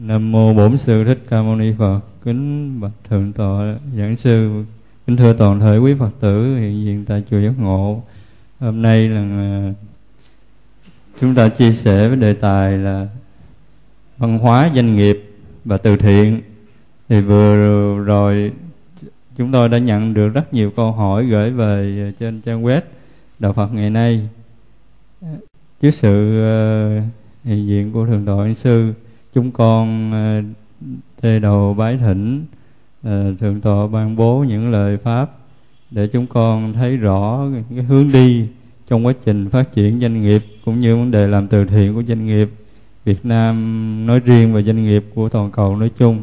Nam mô Bổn sư Thích Ca Mâu Ni Phật. Kính bạch thượng tọa giảng sư, kính thưa toàn thể quý Phật tử hiện diện tại chùa Giác Ngộ. Hôm nay là à, chúng ta chia sẻ với đề tài là văn hóa doanh nghiệp và từ thiện. Thì vừa rồi chúng tôi đã nhận được rất nhiều câu hỏi gửi về trên trang web đạo Phật ngày nay. Trước sự à, hiện diện của thượng tọa sư chúng con ờ, thê đầu bái thỉnh ờ, thượng tọa ban bố những lời pháp để chúng con thấy rõ cái hướng đi trong quá trình phát triển doanh nghiệp cũng như vấn đề làm từ thiện của doanh nghiệp Việt Nam nói riêng và doanh nghiệp của toàn cầu nói chung.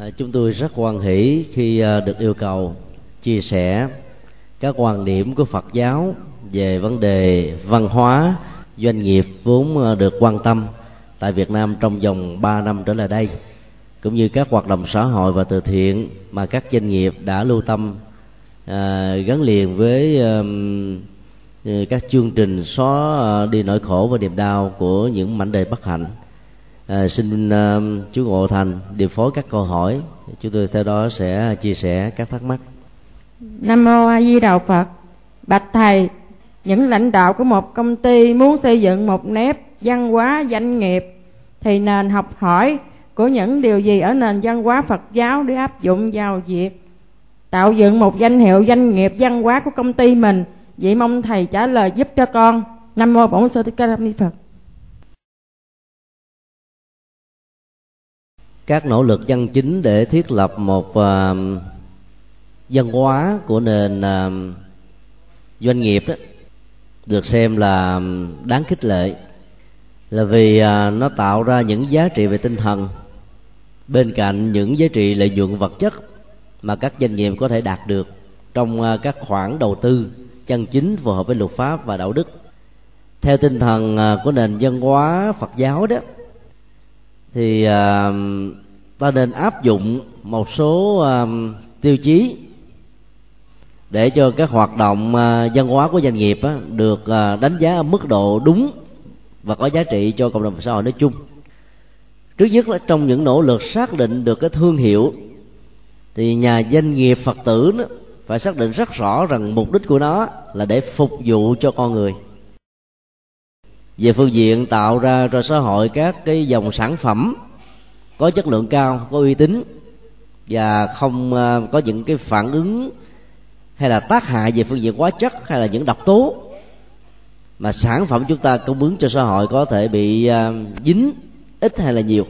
À, chúng tôi rất hoan hỷ khi ờ, được yêu cầu chia sẻ các quan điểm của Phật giáo về vấn đề văn hóa doanh nghiệp vốn được quan tâm tại Việt Nam trong vòng 3 năm trở lại đây cũng như các hoạt động xã hội và từ thiện mà các doanh nghiệp đã lưu tâm à, gắn liền với à, các chương trình xóa à, đi nỗi khổ và niềm đau của những mảnh đời bất hạnh. À, xin à, chú ngộ thành điều phối các câu hỏi. Chúng tôi theo đó sẽ chia sẻ các thắc mắc. Nam mô a di đà phật. Bạch thầy những lãnh đạo của một công ty muốn xây dựng một nếp văn hóa doanh nghiệp thì nền học hỏi của những điều gì ở nền văn hóa Phật giáo để áp dụng vào việc tạo dựng một danh hiệu doanh nghiệp văn hóa của công ty mình. Vậy mong thầy trả lời giúp cho con. Nam mô bổn sư thích ca mâu ni phật. Các nỗ lực chân chính để thiết lập một uh, văn hóa của nền uh, doanh nghiệp đó được xem là à, đáng khích lệ là vì à, nó tạo ra những giá trị về tinh thần. Bên cạnh những giá trị lợi nhuận vật chất mà các doanh nghiệp có thể đạt được trong à, các khoản đầu tư chân chính phù hợp với luật pháp và đạo đức. Theo tinh thần à, của nền văn hóa Phật giáo đó, thì ta nên áp dụng một số tiêu chí để cho các hoạt động văn hóa của doanh nghiệp được đánh giá ở mức độ đúng và có giá trị cho cộng đồng xã hội nói chung. Trước nhất là trong những nỗ lực xác định được cái thương hiệu thì nhà doanh nghiệp phật tử đó, phải xác định rất rõ rằng mục đích của nó là để phục vụ cho con người. Về phương diện tạo ra cho xã hội các cái dòng sản phẩm có chất lượng cao có uy tín và không à, có những cái phản ứng hay là tác hại về phương diện hóa chất hay là những độc tố mà sản phẩm chúng ta cung ứng cho xã hội có thể bị à, dính ít hay là nhiều.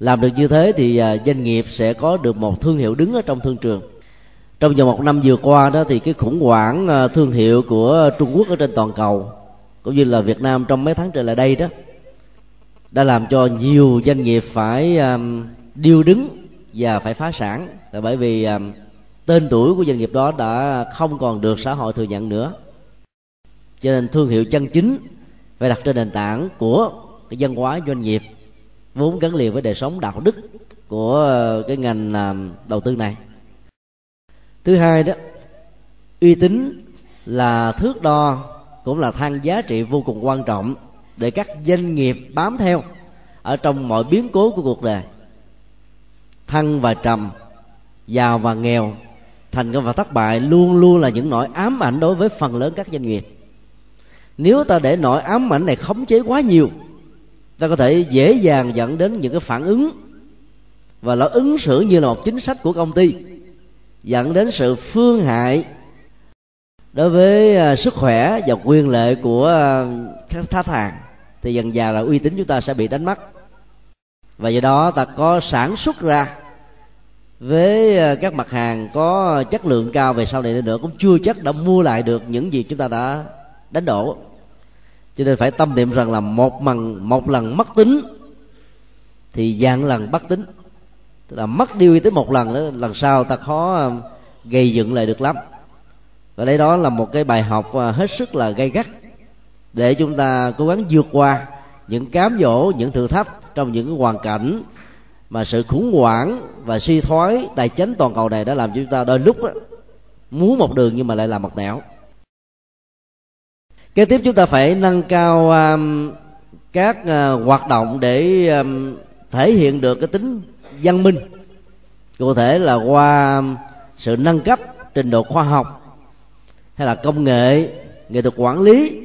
Làm được như thế thì à, doanh nghiệp sẽ có được một thương hiệu đứng ở trong thương trường. Trong vòng một năm vừa qua đó thì cái khủng hoảng à, thương hiệu của Trung Quốc ở trên toàn cầu cũng như là Việt Nam trong mấy tháng trở lại đây đó đã làm cho nhiều doanh nghiệp phải um, điêu đứng và phải phá sản. Là bởi vì um, tên tuổi của doanh nghiệp đó đã không còn được xã hội thừa nhận nữa cho nên thương hiệu chân chính phải đặt trên nền tảng của cái văn hóa doanh nghiệp, vốn gắn liền với đời sống đạo đức của ờ, cái ngành ờ, đầu tư này. Thứ hai đó, uy tín là thước đo cũng là thang giá trị vô cùng quan trọng để các doanh nghiệp bám theo ở trong mọi biến cố của cuộc đời. Thăng và trầm, giàu và nghèo, thành công và thất bại luôn luôn là những nỗi ám ảnh đối với phần lớn các doanh nghiệp nếu ta để nỗi ám ảnh này khống chế quá nhiều, ta có thể dễ dàng dẫn đến những cái phản ứng và nó ứng xử như là một chính sách của công ty, dẫn đến sự phương hại đối với à, sức khỏe và quyền lợi của à, các khách hàng. Thì dần dà là uy tín chúng ta sẽ bị đánh mất. Và do đó ta có sản xuất ra với à, các mặt hàng có chất lượng cao, về sau này nữa cũng chưa chắc đã mua lại được những gì chúng ta đã đánh đổ. Cho nên phải tâm niệm rằng là một lần một lần mất tính thì dạng lần bắt tính. Tức là mất đi uy tín một lần nữa lần sau ta khó um, gây dựng lại được lắm. Và đây đó là một cái bài học uh, hết sức là gây gắt để chúng ta cố gắng vượt qua những cám dỗ những thử thách trong những hoàn cảnh mà sự khủng hoảng và suy thoái tài chính toàn cầu này đã làm cho chúng ta đôi lúc đó, muốn một đường nhưng mà lại làm một nẻo kế tiếp chúng ta phải nâng cao um, các uh, hoạt động để um, thể hiện được cái tính văn minh. Cụ thể là qua um, sự nâng cấp trình độ khoa học hay là công nghệ nghệ thuật quản lý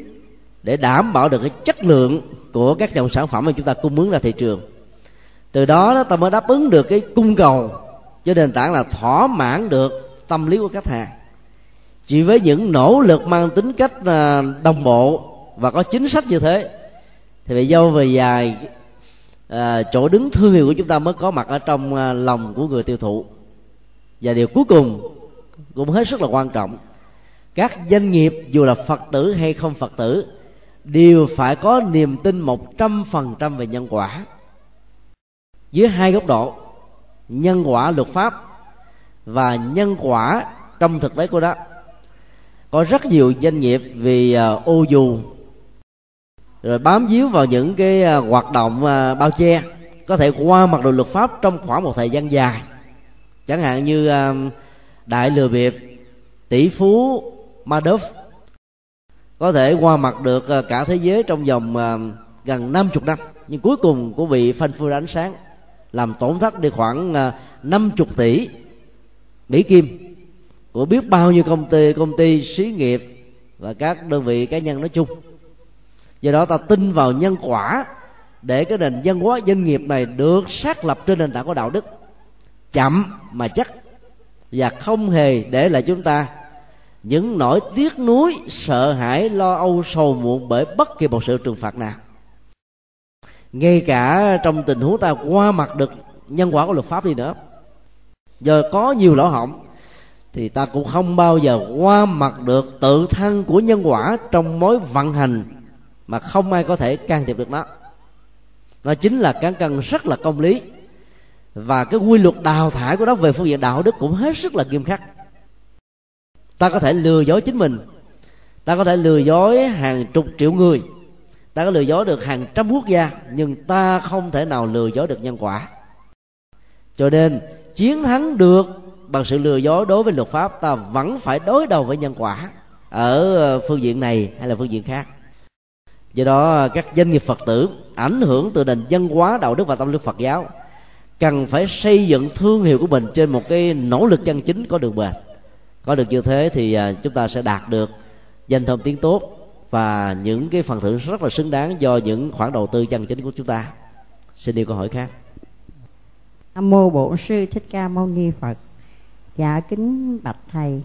để đảm bảo được cái chất lượng của các dòng sản phẩm mà chúng ta cung ứng ra thị trường. Từ đó ta mới đáp ứng được cái cung cầu cho nền tảng là thỏa mãn được tâm lý của khách hàng chỉ với những nỗ lực mang tính cách à, đồng bộ và có chính sách như thế thì về dâu về dài à, chỗ đứng thương hiệu của chúng ta mới có mặt ở trong à, lòng của người tiêu thụ. Và điều cuối cùng cũng hết sức là quan trọng. Các doanh nghiệp dù là phật tử hay không phật tử đều phải có niềm tin một trăm phần trăm về nhân quả. Dưới hai góc độ nhân quả luật pháp và nhân quả trong thực tế của đó có rất nhiều doanh nghiệp vì à, ô dù rồi bám víu vào những cái à, hoạt động à, bao che. Có thể qua mặt đồ luật pháp trong khoảng một thời gian dài. Chẳng hạn như đại lừa bịp, tỷ phú, Madoff. Có thể qua mặt được cả thế giới trong vòng gần 50 năm. Nhưng cuối cùng cũng bị phanh phui ánh sáng, làm tổn thất đi khoảng 50 tỷ Mỹ Kim của biết bao nhiêu công ty công ty xí nghiệp và các đơn vị cá nhân nói chung. Do đó ta tin vào nhân quả để cái nền văn hóa doanh nghiệp này được xác lập trên nền tảng của đạo đức. Chậm mà chắc. Và không hề để lại chúng ta những nỗi tiếc nuối, sợ hãi, lo âu, sầu muộn bởi bất kỳ một sự trừng phạt nào. Ngay cả trong tình huống ta qua mặt được nhân quả của luật pháp đi nữa. Giờ có nhiều lỗ hỏng thì ta cũng không bao giờ qua mặt được tự thân của nhân quả trong mối vận hành mà không ai có thể can thiệp được nó. Nó chính là cán cân rất là công lý. Và cái quy luật đào thải của nó về phương diện đạo đức cũng hết sức là nghiêm khắc. Ta có thể lừa dối chính mình. Ta có thể lừa dối hàng chục triệu người. Ta có lừa dối được hàng trăm quốc gia, nhưng ta không thể nào lừa dối được nhân quả. Cho nên, chiến thắng được bằng sự lừa dối đối với luật pháp, ta vẫn phải đối đầu với nhân quả ở ờ, phương diện này hay là phương diện khác. Do đó ờ, các doanh nghiệp phật tử ảnh hưởng từ nền văn hóa, đạo đức và tâm lý phật giáo, cần phải xây dựng thương hiệu của mình trên một cái nỗ lực chân chính có đường bền. Có được như thế thì ờ, chúng ta sẽ đạt được danh thơm tiếng tốt và những cái phần thưởng rất là xứng đáng do những khoản đầu tư chân chính của chúng ta. Xin đi câu hỏi khác. Nam mô bổn sư thích ca mâu ni phật dạ kính bạch thầy.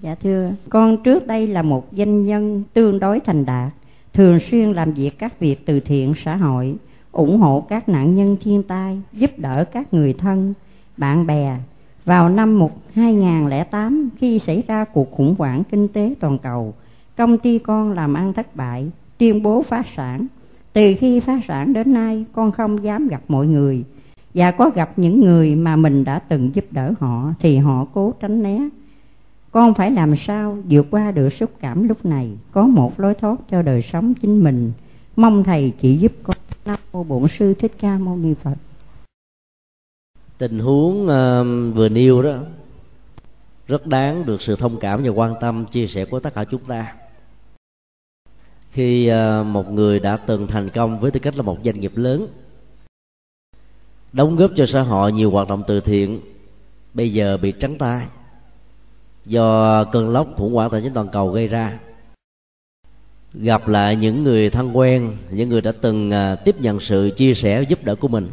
Dạ thưa. Con trước đây là một doanh nhân tương đối thành đạt, thường xuyên làm việc các việc từ thiện xã hội, ủng hộ các nạn nhân thiên tai, giúp đỡ các người thân, bạn bè. Vào năm 2008 khi xảy ra cuộc khủng hoảng kinh tế toàn cầu, công ty con làm ăn thất bại, tuyên bố phá sản. Từ khi phá sản đến nay, con không dám gặp mọi người và có gặp những người mà mình đã từng giúp đỡ họ thì họ cố tránh né. Con phải làm sao vượt qua được xúc cảm lúc này? Có một lối thoát cho đời sống chính mình. Mong thầy chỉ giúp con. Nam mô bổn sư thích ca mâu ni phật. Tình huống uh, vừa nêu đó rất đáng được sự thông cảm và quan tâm chia sẻ của tất cả chúng ta. Khi uh, một người đã từng thành công với tư cách là một doanh nghiệp lớn đóng góp cho xã hội nhiều hoạt động từ thiện, bây giờ bị trắng tay. Do cơn lốc khủng hoảng tài chính toàn cầu gây ra, gặp lại những người thân quen, những người đã từng à, tiếp nhận sự chia sẻ giúp đỡ của mình.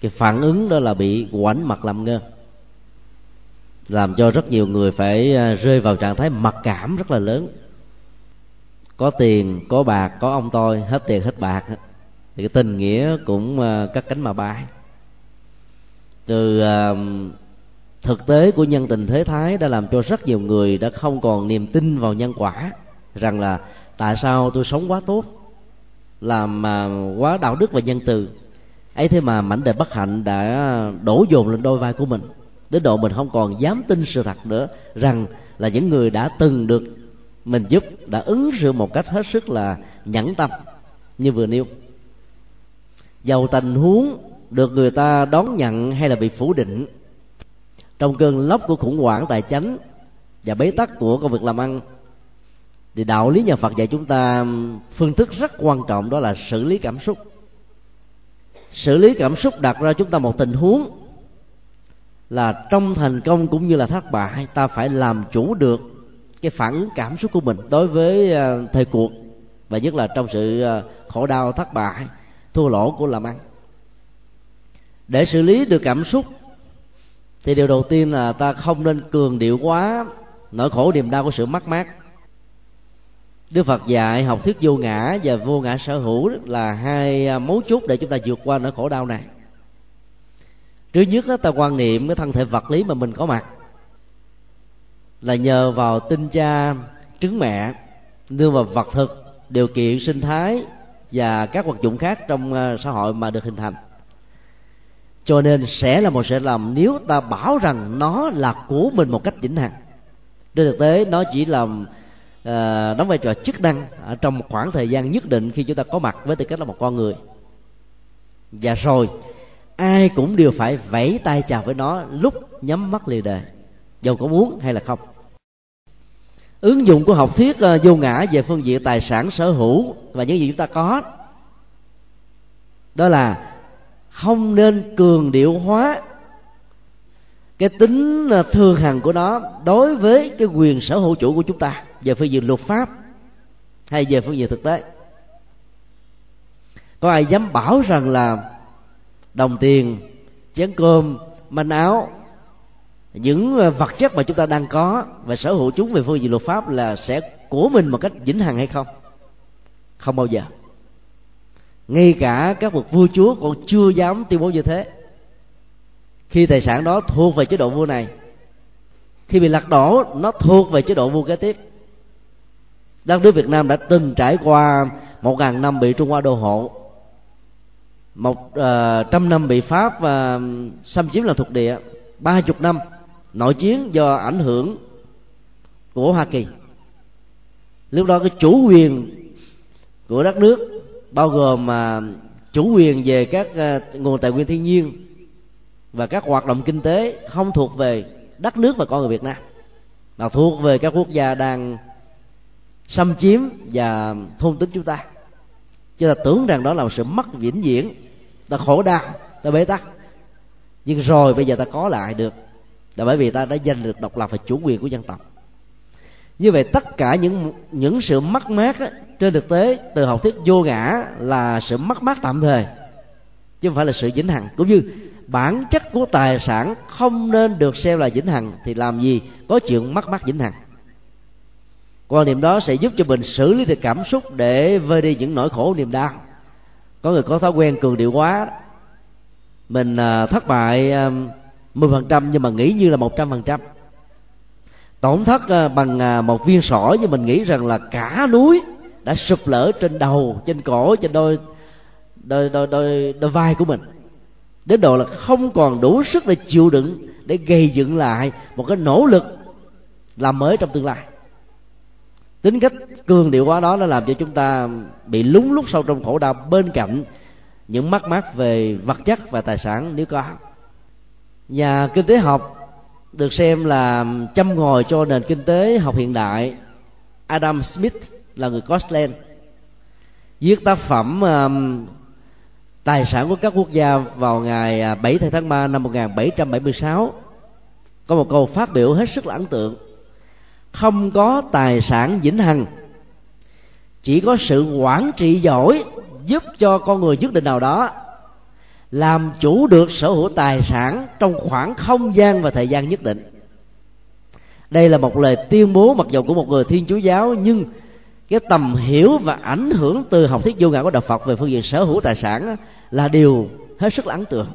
Cái phản ứng đó là bị quảnh mặt làm ngơ, làm cho rất nhiều người phải à, rơi vào trạng thái mặc cảm rất là lớn. Có tiền, có bạc, có ông tôi, hết tiền, hết bạc thì cái tình nghĩa cũng uh, cắt cánh mà bay. Từ uh, thực tế của nhân tình thế thái đã làm cho rất nhiều người đã không còn niềm tin vào nhân quả rằng là tại sao tôi sống quá tốt làm uh, quá đạo đức và nhân từ. Ấy thế mà mảnh đời bất hạnh đã đổ dồn lên đôi vai của mình đến độ mình không còn dám tin sự thật nữa rằng là những người đã từng được mình giúp đã ứng xử một cách hết sức là nhẫn tâm như vừa nêu giàu tình huống được người ta đón nhận hay là bị phủ định. Trong cơn lốc của khủng hoảng tài chính và bế tắc của công việc làm ăn, thì đạo lý nhà Phật dạy chúng ta phương thức rất quan trọng, đó là xử lý cảm xúc. Xử lý cảm xúc đặt ra chúng ta một tình huống là trong thành công cũng như là thất bại, ta phải làm chủ được cái phản ứng cảm xúc của mình đối với ờ, thời cuộc và nhất là trong sự ờ, khổ đau, thất bại thua lỗ của làm ăn để xử lý được cảm xúc thì điều đầu tiên là ta không nên cường điệu quá nỗi khổ niềm đau của sự mất mát. Đức Phật dạy học thuyết vô ngã và vô ngã sở hữu là hai à, mấu chốt để chúng ta vượt qua nỗi khổ đau này. Trước nhất đó, ta quan niệm cái thân thể vật lý mà mình có mặt là nhờ vào tinh cha trứng mẹ nương vào vật thực điều kiện sinh thái và các vật dụng khác trong ờ, xã hội mà được hình thành. Cho nên sẽ là một sự lầm nếu ta bảo rằng nó là của mình một cách vĩnh hằng. Trên thực tế nó chỉ làm uh, đóng vai trò chức năng ở trong một khoảng thời gian nhất định khi chúng ta có mặt với tư cách là một con người. Và rồi ai cũng đều phải vẫy tay chào với nó lúc nhắm mắt lìa đời dầu có muốn hay là không ứng dụng của học thuyết uh, vô ngã về phương diện tài sản sở hữu và những gì chúng ta có. Đó là không nên cường điệu hóa cái tính ờ, thường hằng của nó đối với cái quyền sở hữu chủ của chúng ta về phương diện luật pháp hay về phương diện thực tế. Có ai dám bảo rằng là đồng tiền chén cơm manh áo những ờ, vật chất mà chúng ta đang có và sở hữu chúng về phương diện luật pháp là sẽ của mình một cách vĩnh hằng hay không? Không bao giờ. Ngay cả các bậc vua chúa còn chưa dám tuyên bố như thế. Khi tài sản đó thuộc về chế độ vua này khi bị lật đổ nó thuộc về chế độ vua kế tiếp. Đất nước việt nam đã từng trải qua một ngàn năm bị trung hoa đô hộ một uh, trăm năm bị pháp uh, xâm chiếm làm thuộc địa ba chục năm nội chiến do ảnh hưởng của hoa kỳ. Lúc đó cái chủ quyền của đất nước, bao gồm mà chủ quyền về các à, nguồn tài nguyên thiên nhiên và các hoạt động kinh tế không thuộc về đất nước và con người Việt Nam, mà thuộc về các quốc gia đang xâm chiếm và thôn tính chúng ta. Chúng ta tưởng rằng đó là một sự mất vĩnh viễn, ta khổ đau, ta bế tắc. Nhưng rồi bây giờ ta có lại được là bởi vì ta đã giành được độc lập và chủ quyền của dân tộc. Như vậy tất cả những những sự mất mát á, trên thực tế từ học thuyết vô ngã là sự mất mát tạm thời chứ không phải là sự vĩnh hằng. Cũng như bản chất của tài sản không nên được xem là vĩnh hằng thì làm gì có chuyện mất mát vĩnh hằng? Quan niệm đó sẽ giúp cho mình xử lý được cảm xúc để vơi đi những nỗi khổ niềm đau. Có người có thói quen cường điệu quá mình à, thất bại à, à, mười phần trăm nhưng mà nghĩ như là một trăm phần trăm. Tổn thất ờ, bằng ờ, một viên sỏi nhưng mình nghĩ rằng là cả núi đã sụp lở trên đầu trên cổ trên đôi đôi đôi đôi, đôi vai của mình. Đến độ là không còn đủ sức để chịu đựng để gây dựng lại một cái nỗ lực làm mới trong tương lai. Tính cách cường điệu quá đó nó làm cho chúng ta bị lúng lúc sâu trong khổ đau bên cạnh những mắc mát về vật chất và tài sản nếu có nhà kinh tế học được xem là châm ngòi cho nền kinh tế học hiện đại. Adam Smith là người Scotland viết tác phẩm um, tài sản của các quốc gia vào ngày à, 7 tháng 3 năm 1776 có một câu phát biểu hết sức là ấn tượng. Không có tài sản vĩnh hằng chỉ có sự quản trị giỏi giúp cho con người nhất định nào đó làm chủ được sở hữu tài sản trong khoảng không gian và thời gian nhất định. Đây là một lời tuyên bố mặc dù của một người thiên chúa giáo, nhưng cái tầm hiểu và ảnh hưởng từ học thuyết vô ngã của đạo phật về phương diện sở hữu tài sản là điều hết sức là ấn tượng.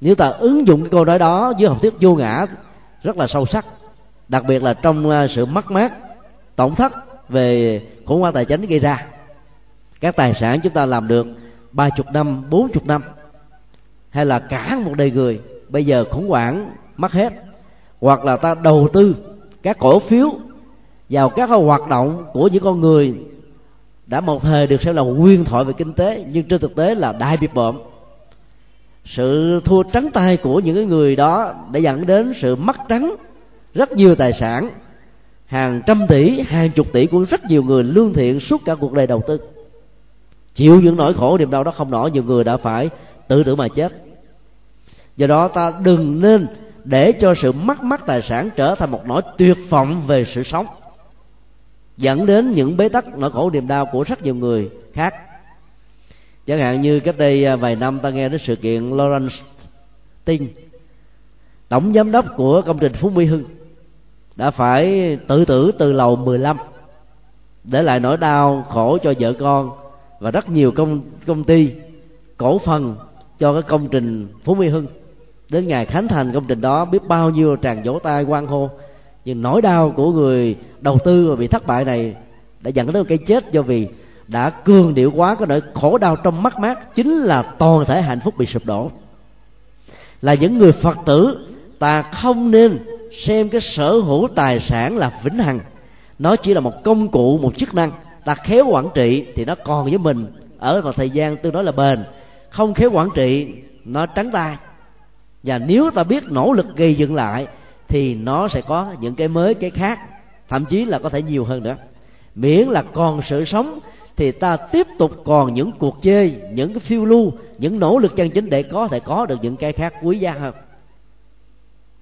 Nếu ta ứng dụng cái câu nói đó với học thuyết vô ngã, rất là sâu sắc, đặc biệt là trong à, sự mất mát, tổn thất về khủng hoảng tài chính gây ra, các tài sản chúng ta làm được ba chục năm, bốn chục năm, hay là cả một đời người, bây giờ khủng hoảng mất hết. Hoặc là ta đầu tư các cổ phiếu vào các hoạt động của những con người đã một thời được xem là nguyên thoại về kinh tế, nhưng trên thực tế là đại biệt bợm. Sự thua trắng tay của những người đó đã dẫn đến sự mất trắng rất nhiều tài sản, hàng trăm tỷ, hàng chục tỷ của rất nhiều người lương thiện suốt cả cuộc đời đầu tư chịu những nỗi khổ niềm đau đó không nổi, nhiều người đã phải tự tử mà chết. Do đó ta đừng nên để cho sự mất mát tài sản trở thành một nỗi tuyệt vọng về sự sống, dẫn đến những bế tắc, nỗi khổ niềm đau của rất nhiều người khác. Chẳng hạn như cách đây à, vài năm ta nghe đến sự kiện Lawrence Tinh tổng giám đốc của công trình Phú Mỹ Hưng, đã phải tự tử từ lầu 15 để lại nỗi đau khổ cho vợ con và rất nhiều công công ty cổ phần cho cái công trình Phú Mỹ Hưng. Đến ngày khánh thành công trình đó, biết bao nhiêu tràn vỗ tay quan hô. Nhưng nỗi đau của người đầu tư và bị thất bại này đã dẫn đến cái chết do vì đã cường điệu quá, có nỗi khổ đau trong mắt mát, chính là toàn thể hạnh phúc bị sụp đổ. Là những người phật tử, ta không nên xem cái sở hữu tài sản là vĩnh hằng. Nó chỉ là một công cụ, một chức năng ta khéo quản trị thì nó còn với mình. Ở vào thời gian tương đối là bền. Không khéo quản trị, nó trắng tay. Và nếu ta biết nỗ lực gây dựng lại, thì nó sẽ có những cái mới, cái khác. Thậm chí là có thể nhiều hơn nữa. Miễn là còn sự sống, thì ta tiếp tục còn những cuộc chơi, những cái phiêu lưu, những nỗ lực chân chính để có thể có được những cái khác quý giá hơn.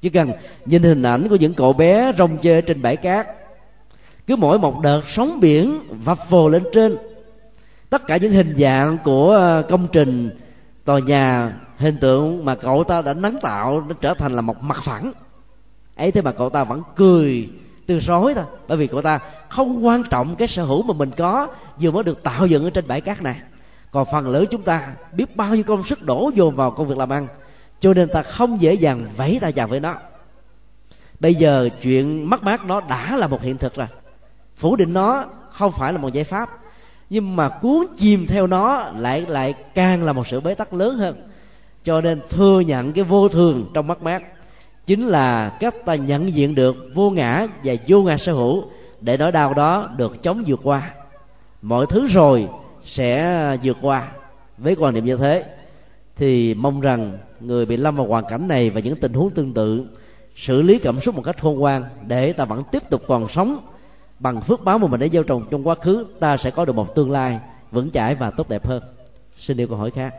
Chỉ cần nhìn hình ảnh của những cậu bé rong chơi trên bãi cát cứ mỗi một đợt sóng biển vập vồ lên trên. Tất cả những hình dạng của ờ, công trình, tòa nhà, hình tượng mà cậu ta đã nắng tạo nó trở thành là một mặt phẳng. Ấy thế mà cậu ta vẫn cười từ sói thôi, bởi vì cậu ta không quan trọng cái sở hữu mà mình có, vừa mới được tạo dựng ở trên bãi cát này. Còn phần lớn chúng ta biết bao nhiêu công sức đổ dồn vào công việc làm ăn, cho nên ta không dễ dàng vẫy ta chào với nó. Bây giờ chuyện mất mát nó đã là một hiện thực rồi phủ định nó không phải là một giải pháp, nhưng mà cuốn chìm theo nó lại lại càng là một sự bế tắc lớn hơn. Cho nên thừa nhận cái vô thường trong mắt mát chính là cách ta nhận diện được vô ngã và vô ngã sở hữu để nỗi đau đó được chống vượt qua. Mọi thứ rồi sẽ vượt qua. Với quan niệm như thế thì mong rằng người bị lâm vào hoàn cảnh này và những tình huống tương tự xử lý cảm xúc một cách khôn ngoan để ta vẫn tiếp tục còn sống bằng phước báo mà mình đã gieo trồng trong quá khứ ta sẽ có được một tương lai vững chãi và tốt đẹp hơn xin điều câu hỏi khác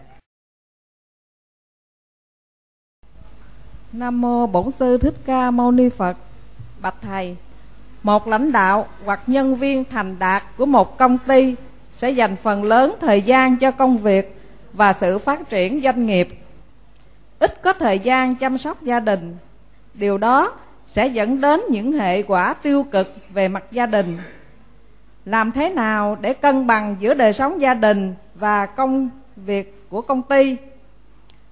Nam mô Bổn sư Thích Ca Mâu Ni Phật. Bạch thầy, một lãnh đạo hoặc nhân viên thành đạt của một công ty sẽ dành phần lớn thời gian cho công việc và sự phát triển doanh nghiệp. Ít có thời gian chăm sóc gia đình. Điều đó sẽ dẫn đến những hệ quả tiêu cực về mặt gia đình. Làm thế nào để cân bằng giữa đời sống gia đình và công việc của công ty?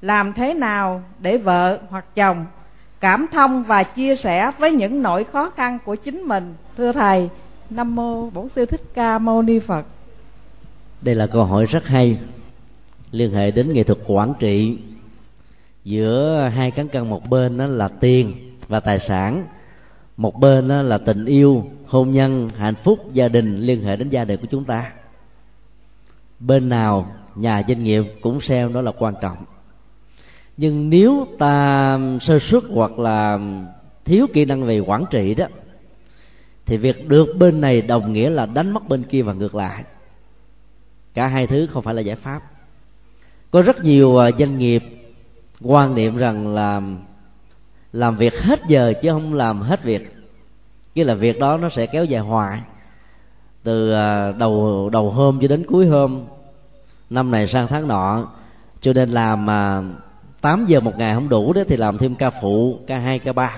Làm thế nào để vợ hoặc chồng cảm thông và chia sẻ với những nỗi khó khăn của chính mình? Thưa thầy, nam mô bổn sư thích ca mâu ni phật. Đây là câu hỏi rất hay, liên hệ đến nghệ thuật quản trị. Giữa hai cán cân một bên đó là tiền và tài sản. Một bên là tình yêu, hôn nhân, hạnh phúc, gia đình, liên hệ đến gia đình của chúng ta. Bên nào, nhà doanh nghiệp cũng xem đó là quan trọng. Nhưng nếu ta sơ suất hoặc là thiếu kỹ năng về quản trị đó, thì việc được bên này đồng nghĩa là đánh mất bên kia và ngược lại. Cả hai thứ không phải là giải pháp. Có rất nhiều ờ, doanh nghiệp quan niệm rằng là làm việc hết giờ chứ không làm hết việc. Cái là việc đó nó sẽ kéo dài hoài. Từ à, đầu đầu hôm cho đến cuối hôm, năm này sang tháng nọ, cho nên làm mà 8 giờ một ngày không đủ đó thì làm thêm ca phụ, ca hai, ca ba.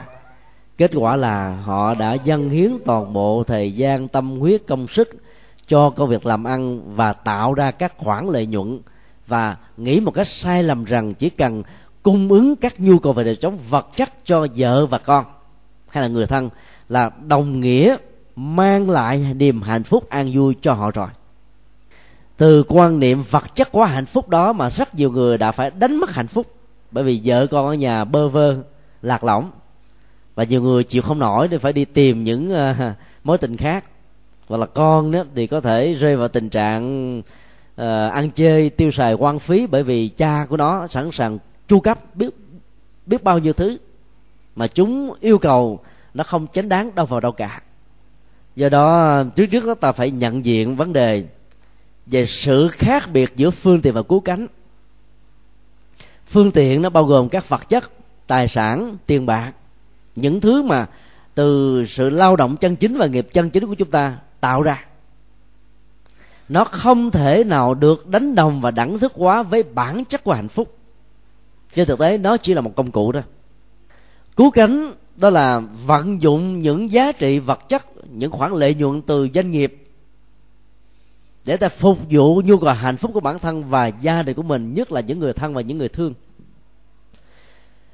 Kết quả là họ đã dâng hiến toàn bộ thời gian, tâm huyết, công sức cho công việc làm ăn và tạo ra các khoản lợi nhuận. Và nghĩ một cách sai lầm rằng chỉ cần cung ứng các nhu cầu về đời sống vật chất cho vợ và con. Hay là người thân là đồng nghĩa mang lại niềm hạnh phúc an vui cho họ rồi. Từ quan niệm vật chất quá hạnh phúc đó mà rất nhiều người đã phải đánh mất hạnh phúc. Bởi vì vợ con ở nhà bơ vơ lạc lõng. Và nhiều người chịu không nổi thì phải đi tìm những uh, mối tình khác. Hoặc là con đó thì có thể rơi vào tình trạng uh, ăn chơi tiêu xài quan phí bởi vì cha của nó sẵn sàng chu cấp biết biết bao nhiêu thứ mà chúng yêu cầu nó không chánh đáng đâu vào đâu cả. Do đó, trước trước đó ta phải nhận diện vấn đề về sự khác biệt giữa phương tiện và cứu cánh. Phương tiện nó bao gồm các vật chất, tài sản, tiền bạc, những thứ mà từ sự lao động chân chính và nghiệp chân chính của chúng ta tạo ra. Nó không thể nào được đánh đồng và đẳng thức hóa với bản chất của hạnh phúc trên thực tế, nó chỉ là một công cụ thôi. Cứu cánh, đó là vận dụng những giá trị vật chất, những khoản lợi nhuận từ doanh nghiệp để ta phục vụ nhu cầu hạnh phúc của bản thân và gia đình của mình, nhất là những người thân và những người thương.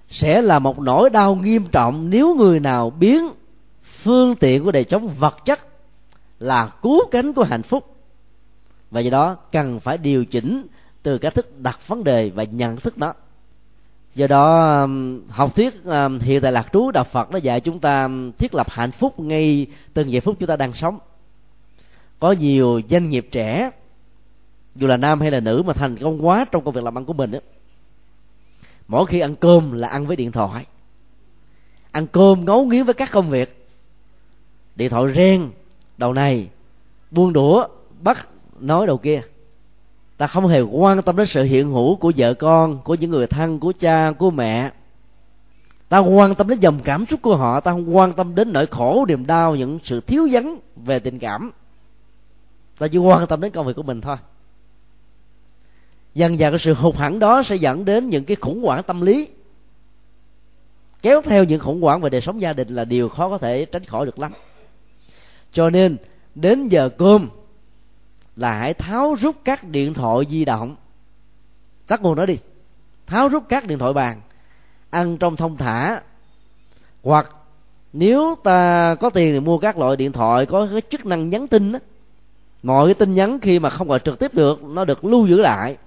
Sẽ là một nỗi đau nghiêm trọng nếu người nào biến phương tiện của đời sống vật chất là cứu cánh của hạnh phúc. Và do đó, cần phải điều chỉnh từ cách thức đặt vấn đề và nhận thức đó do đó um, học thuyết um, hiện tại lạc trú đạo phật nó dạy chúng ta um, thiết lập hạnh phúc ngay từng giây phút chúng ta đang sống. Có nhiều doanh nghiệp trẻ dù là nam hay là nữ mà thành công quá trong công việc làm ăn của mình đó, mỗi khi ăn cơm là ăn với điện thoại ăn cơm ngấu nghiến với các công việc. Điện thoại reng đầu này buông đũa bắt nói đầu kia ta không hề quan tâm đến sự hiện hữu của vợ con, của những người thân, của cha, của mẹ. Ta quan tâm đến dòng cảm xúc của họ, ta không quan tâm đến nỗi khổ, niềm đau, những sự thiếu vắng về tình cảm. Ta chỉ quan tâm đến công việc của mình thôi. Dần dần cái sự hụt hẳn đó sẽ dẫn đến những cái khủng hoảng tâm lý. Kéo theo những khủng hoảng về đời sống gia đình là điều khó có thể tránh khỏi được lắm. Cho nên, đến giờ cơm là hãy tháo rút các điện thoại di động. Tắt nguồn nó đi. Tháo rút các điện thoại bàn, ăn trong thông thả. Hoặc nếu ta có tiền thì mua các loại điện thoại có cái chức năng nhắn tin đó. mọi cái tin nhắn khi mà không gọi trực tiếp được, nó được lưu giữ lại.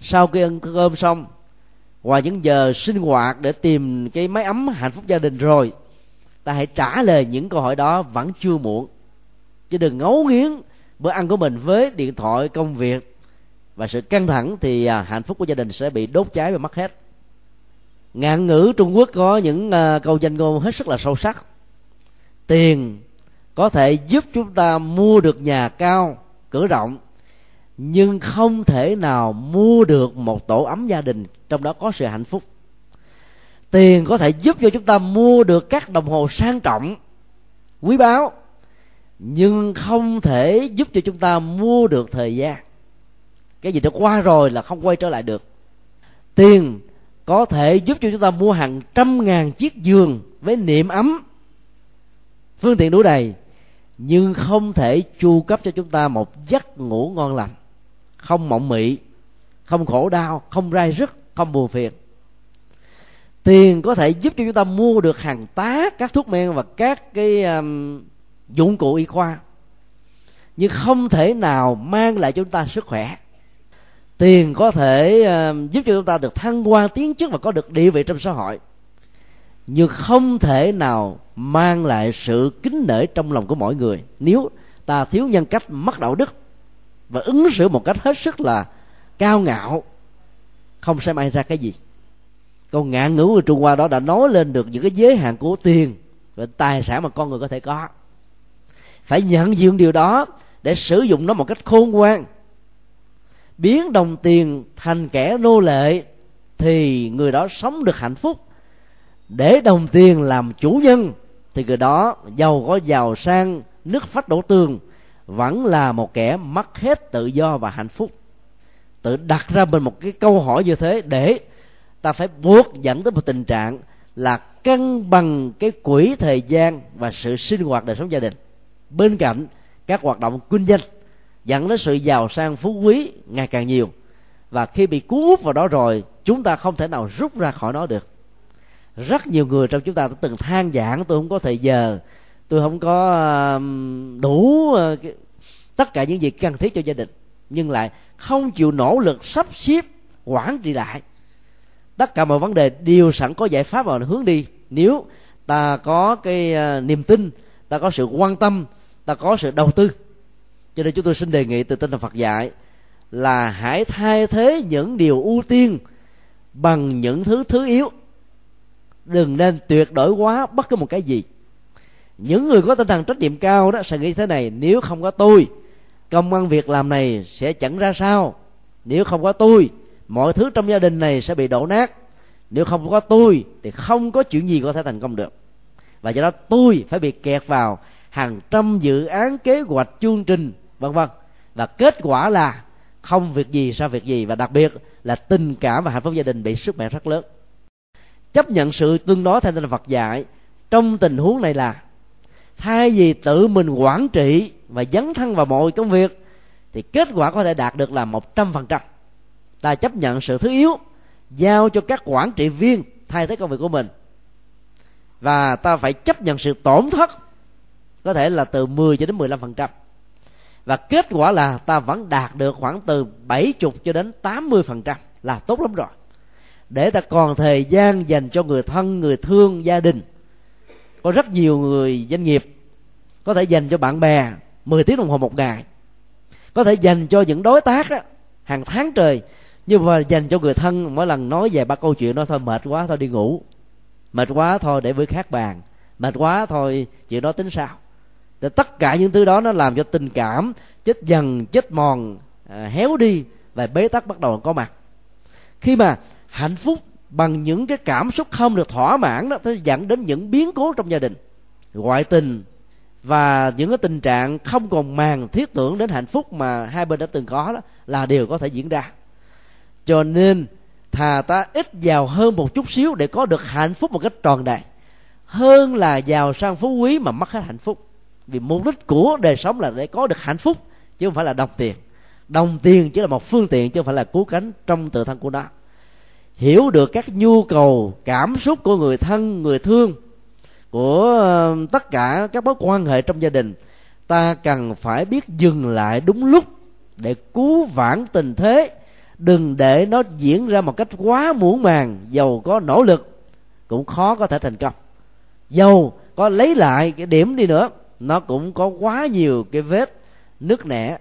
Sau khi ăn cơm xong ngoài những giờ sinh hoạt để tìm cái máy ấm hạnh phúc gia đình rồi, ta hãy trả lời những câu hỏi đó vẫn chưa muộn. Chứ đừng ngấu nghiến bữa ăn của mình với điện thoại, công việc và sự căng thẳng thì à, hạnh phúc của gia đình sẽ bị đốt cháy và mất hết. Ngạn ngữ trung quốc có những à, câu danh ngôn hết sức là sâu sắc. Tiền có thể giúp chúng ta mua được nhà cao cửa rộng nhưng không thể nào mua được một tổ ấm gia đình, trong đó có sự hạnh phúc. Tiền có thể giúp cho chúng ta mua được các đồng hồ sang trọng, quý báu nhưng không thể giúp cho chúng ta mua được thời gian. Cái gì đã qua rồi là không quay trở lại được. Tiền có thể giúp cho chúng ta mua hàng trăm ngàn chiếc giường với niệm ấm phương tiện đủ đầy nhưng không thể chu cấp cho chúng ta một giấc ngủ ngon lành. Không mộng mị không khổ đau không rai rứt không buồn phiền. Tiền có thể giúp cho chúng ta mua được hàng tá các thuốc men và các cái um, dụng cụ y khoa. Nhưng không thể nào mang lại cho chúng ta sức khỏe. Tiền có thể uh, giúp cho chúng ta được thăng hoa tiến chức và có được địa vị trong xã hội. Nhưng không thể nào mang lại sự kính nể trong lòng của mọi người. Nếu ta thiếu nhân cách mất đạo đức và ứng xử một cách hết sức là cao ngạo không xem ai ra cái gì. Câu ngạn ngữ của trung hoa đó đã nói lên được những cái giới hạn của tiền và tài sản mà con người có thể có phải nhận diện điều đó để sử dụng nó một cách khôn ngoan. Biến đồng tiền thành kẻ nô lệ thì người đó sống được hạnh phúc. Để đồng tiền làm chủ nhân thì người đó giàu có giàu sang, nước phách đổ tường, vẫn là một kẻ mất hết tự do và hạnh phúc. Tự đặt ra mình một cái câu hỏi như thế để ta phải buộc dẫn tới một tình trạng là cân bằng cái quỹ thời gian và sự sinh hoạt đời sống gia đình bên cạnh các hoạt động kinh doanh, dẫn đến sự giàu sang phú quý ngày càng nhiều. Và khi bị cuốn hút vào đó rồi, chúng ta không thể nào rút ra khỏi nó được. Rất nhiều người trong chúng ta đã từng than giảng, tôi không có thời giờ, tôi không có đủ ờ, tất cả những gì cần thiết cho gia đình. Nhưng lại không chịu nỗ lực sắp xếp, quản trị lại. Tất cả mọi vấn đề đều sẵn có giải pháp và hướng đi. Nếu ta có cái ờ, niềm tin ta có sự quan tâm, ta có sự đầu tư. Cho nên chúng tôi xin đề nghị từ tinh thần Phật dạy là hãy thay thế những điều ưu tiên bằng những thứ thứ yếu. Đừng nên tuyệt đối quá bất cứ một cái gì. Những người có tinh thần trách nhiệm cao đó sẽ nghĩ thế này, nếu không có tôi, công ăn việc làm này sẽ chẳng ra sao. Nếu không có tôi, mọi thứ trong gia đình này sẽ bị đổ nát. Nếu không có tôi thì không có chuyện gì có thể thành công được và do đó tôi phải bị kẹt vào hàng trăm dự án kế hoạch chương trình, vân vân. Và kết quả là không việc gì sao việc gì. Và đặc biệt là tình cảm và hạnh phúc gia đình bị sức mạnh rất lớn. Chấp nhận sự tương đối theo tinh Phật dạy trong tình huống này là thay vì tự mình quản trị và dấn thân vào mọi công việc, thì kết quả có thể đạt được là một trăm phần trăm. Ta chấp nhận sự thứ yếu, giao cho các quản trị viên thay thế công việc của mình và ta phải chấp nhận sự tổn thất có thể là từ 10 cho đến 15 phần trăm. Và kết quả là ta vẫn đạt được khoảng từ 70 cho đến 80 phần trăm là tốt lắm rồi. Để ta còn thời gian dành cho người thân người thương gia đình. Có rất nhiều người doanh nghiệp có thể dành cho bạn bè 10 tiếng đồng hồ một ngày. Có thể dành cho những đối tác á, hàng tháng trời. Nhưng mà dành cho người thân mỗi lần nói về ba câu chuyện đó thôi mệt quá thôi đi ngủ mệt quá thôi để với khác bàn. Mệt quá thôi chuyện đó tính sao? Thì tất cả những thứ đó nó làm cho tình cảm chết dần chết mòn à, héo đi và bế tắc bắt đầu có mặt. Khi mà hạnh phúc bằng những cái cảm xúc không được thỏa mãn đó nó dẫn đến những biến cố trong gia đình ngoại tình và những cái tình trạng không còn màng thiết tưởng đến hạnh phúc mà hai bên đã từng có đó là điều có thể diễn ra. Cho nên thà ta ít giàu hơn một chút xíu để có được hạnh phúc một cách tròn đầy hơn là giàu sang phú quý mà mất hết hạnh phúc. Vì mục đích của đời sống là để có được hạnh phúc, chứ không phải là đồng tiền. Đồng tiền chỉ là một phương tiện, chứ không phải là cứu cánh trong tự thân của nó. Hiểu được các nhu cầu, cảm xúc của người thân, người thương, của tất cả các mối quan hệ trong gia đình, ta cần phải biết dừng lại đúng lúc để cứu vãn tình thế đừng để nó diễn ra một cách quá muộn màng. Giàu có nỗ lực, cũng khó có thể thành công. Dầu có lấy lại cái điểm đi nữa, nó cũng có quá nhiều cái vết nứt nẻ.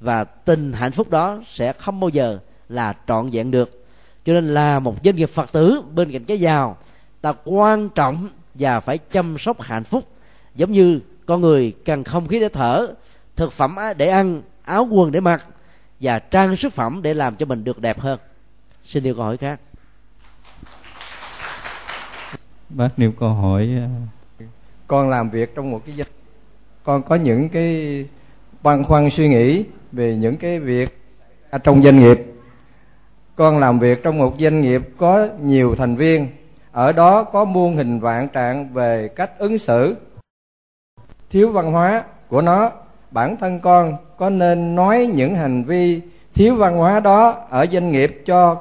Và tình hạnh phúc đó sẽ không bao giờ là trọn vẹn được. Cho nên là một doanh nghiệp phật tử bên cạnh cái giàu, ta quan trọng và phải chăm sóc hạnh phúc. Giống như con người cần không khí để thở, thực phẩm để ăn, áo quần để mặc và trang sức phẩm để làm cho mình được đẹp hơn. Xin yêu câu hỏi khác. Bác nêu câu hỏi à, con làm việc trong một cái doanh con có những cái băn khoăn suy nghĩ về những cái việc trong doanh nghiệp. Con làm việc trong một doanh nghiệp có nhiều thành viên. Ở đó có muôn hình vạn trạng về cách ứng xử thiếu văn hóa của nó bản thân con có nên nói những hành vi thiếu văn hóa đó ở doanh nghiệp cho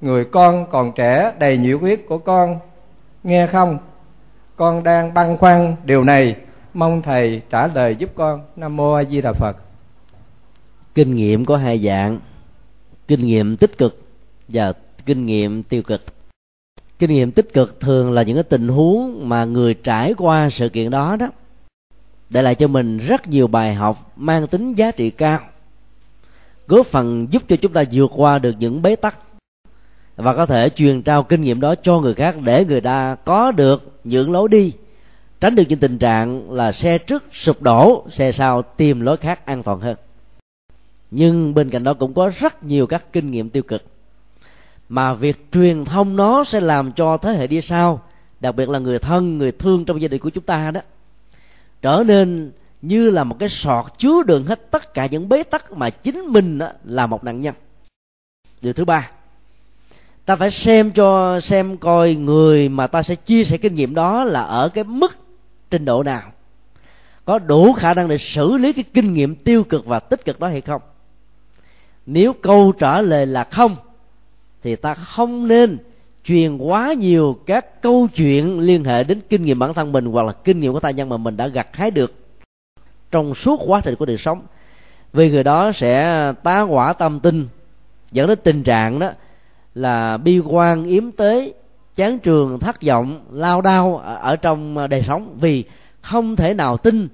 người con còn trẻ đầy nhiệt huyết của con? Nghe không? Con đang băn khoăn điều này. Mong thầy trả lời giúp con. Nam mô a di đà phật. Kinh nghiệm có hai dạng. Kinh nghiệm tích cực và kinh nghiệm tiêu cực. Kinh nghiệm tích cực thường là những cái tình huống mà người trải qua sự kiện đó đó để lại cho mình rất nhiều bài học mang tính giá trị cao, góp phần giúp cho chúng ta vượt qua được những bế tắc và có thể truyền trao kinh nghiệm đó cho người khác để người ta có được những lối đi, tránh được những tình trạng là xe trước sụp đổ, xe sau tìm lối khác an toàn hơn. Nhưng bên cạnh đó cũng có rất nhiều các kinh nghiệm tiêu cực mà việc truyền thông nó sẽ làm cho thế hệ đi sau, đặc biệt là người thân, người thương trong gia đình của chúng ta đó trở nên như là một cái sọt chứa đựng hết tất cả những bế tắc mà chính mình là một nạn nhân. Điều thứ ba, ta phải xem cho, xem coi người mà ta sẽ chia sẻ kinh nghiệm đó là ở cái mức trình độ nào. Có đủ khả năng để xử lý cái kinh nghiệm tiêu cực và tích cực đó hay không? Nếu câu trả lời là không, thì ta không nên truyền quá nhiều các câu chuyện liên hệ đến kinh nghiệm bản thân mình hoặc là kinh nghiệm của tai nhân mà mình đã gặt hái được trong suốt quá trình của đời sống. Vì người đó sẽ tá quả tâm tinh, dẫn đến tình trạng đó là bi quan, yếm tế, chán trường, thất vọng, lao đao ở trong đời sống. Vì không thể nào tin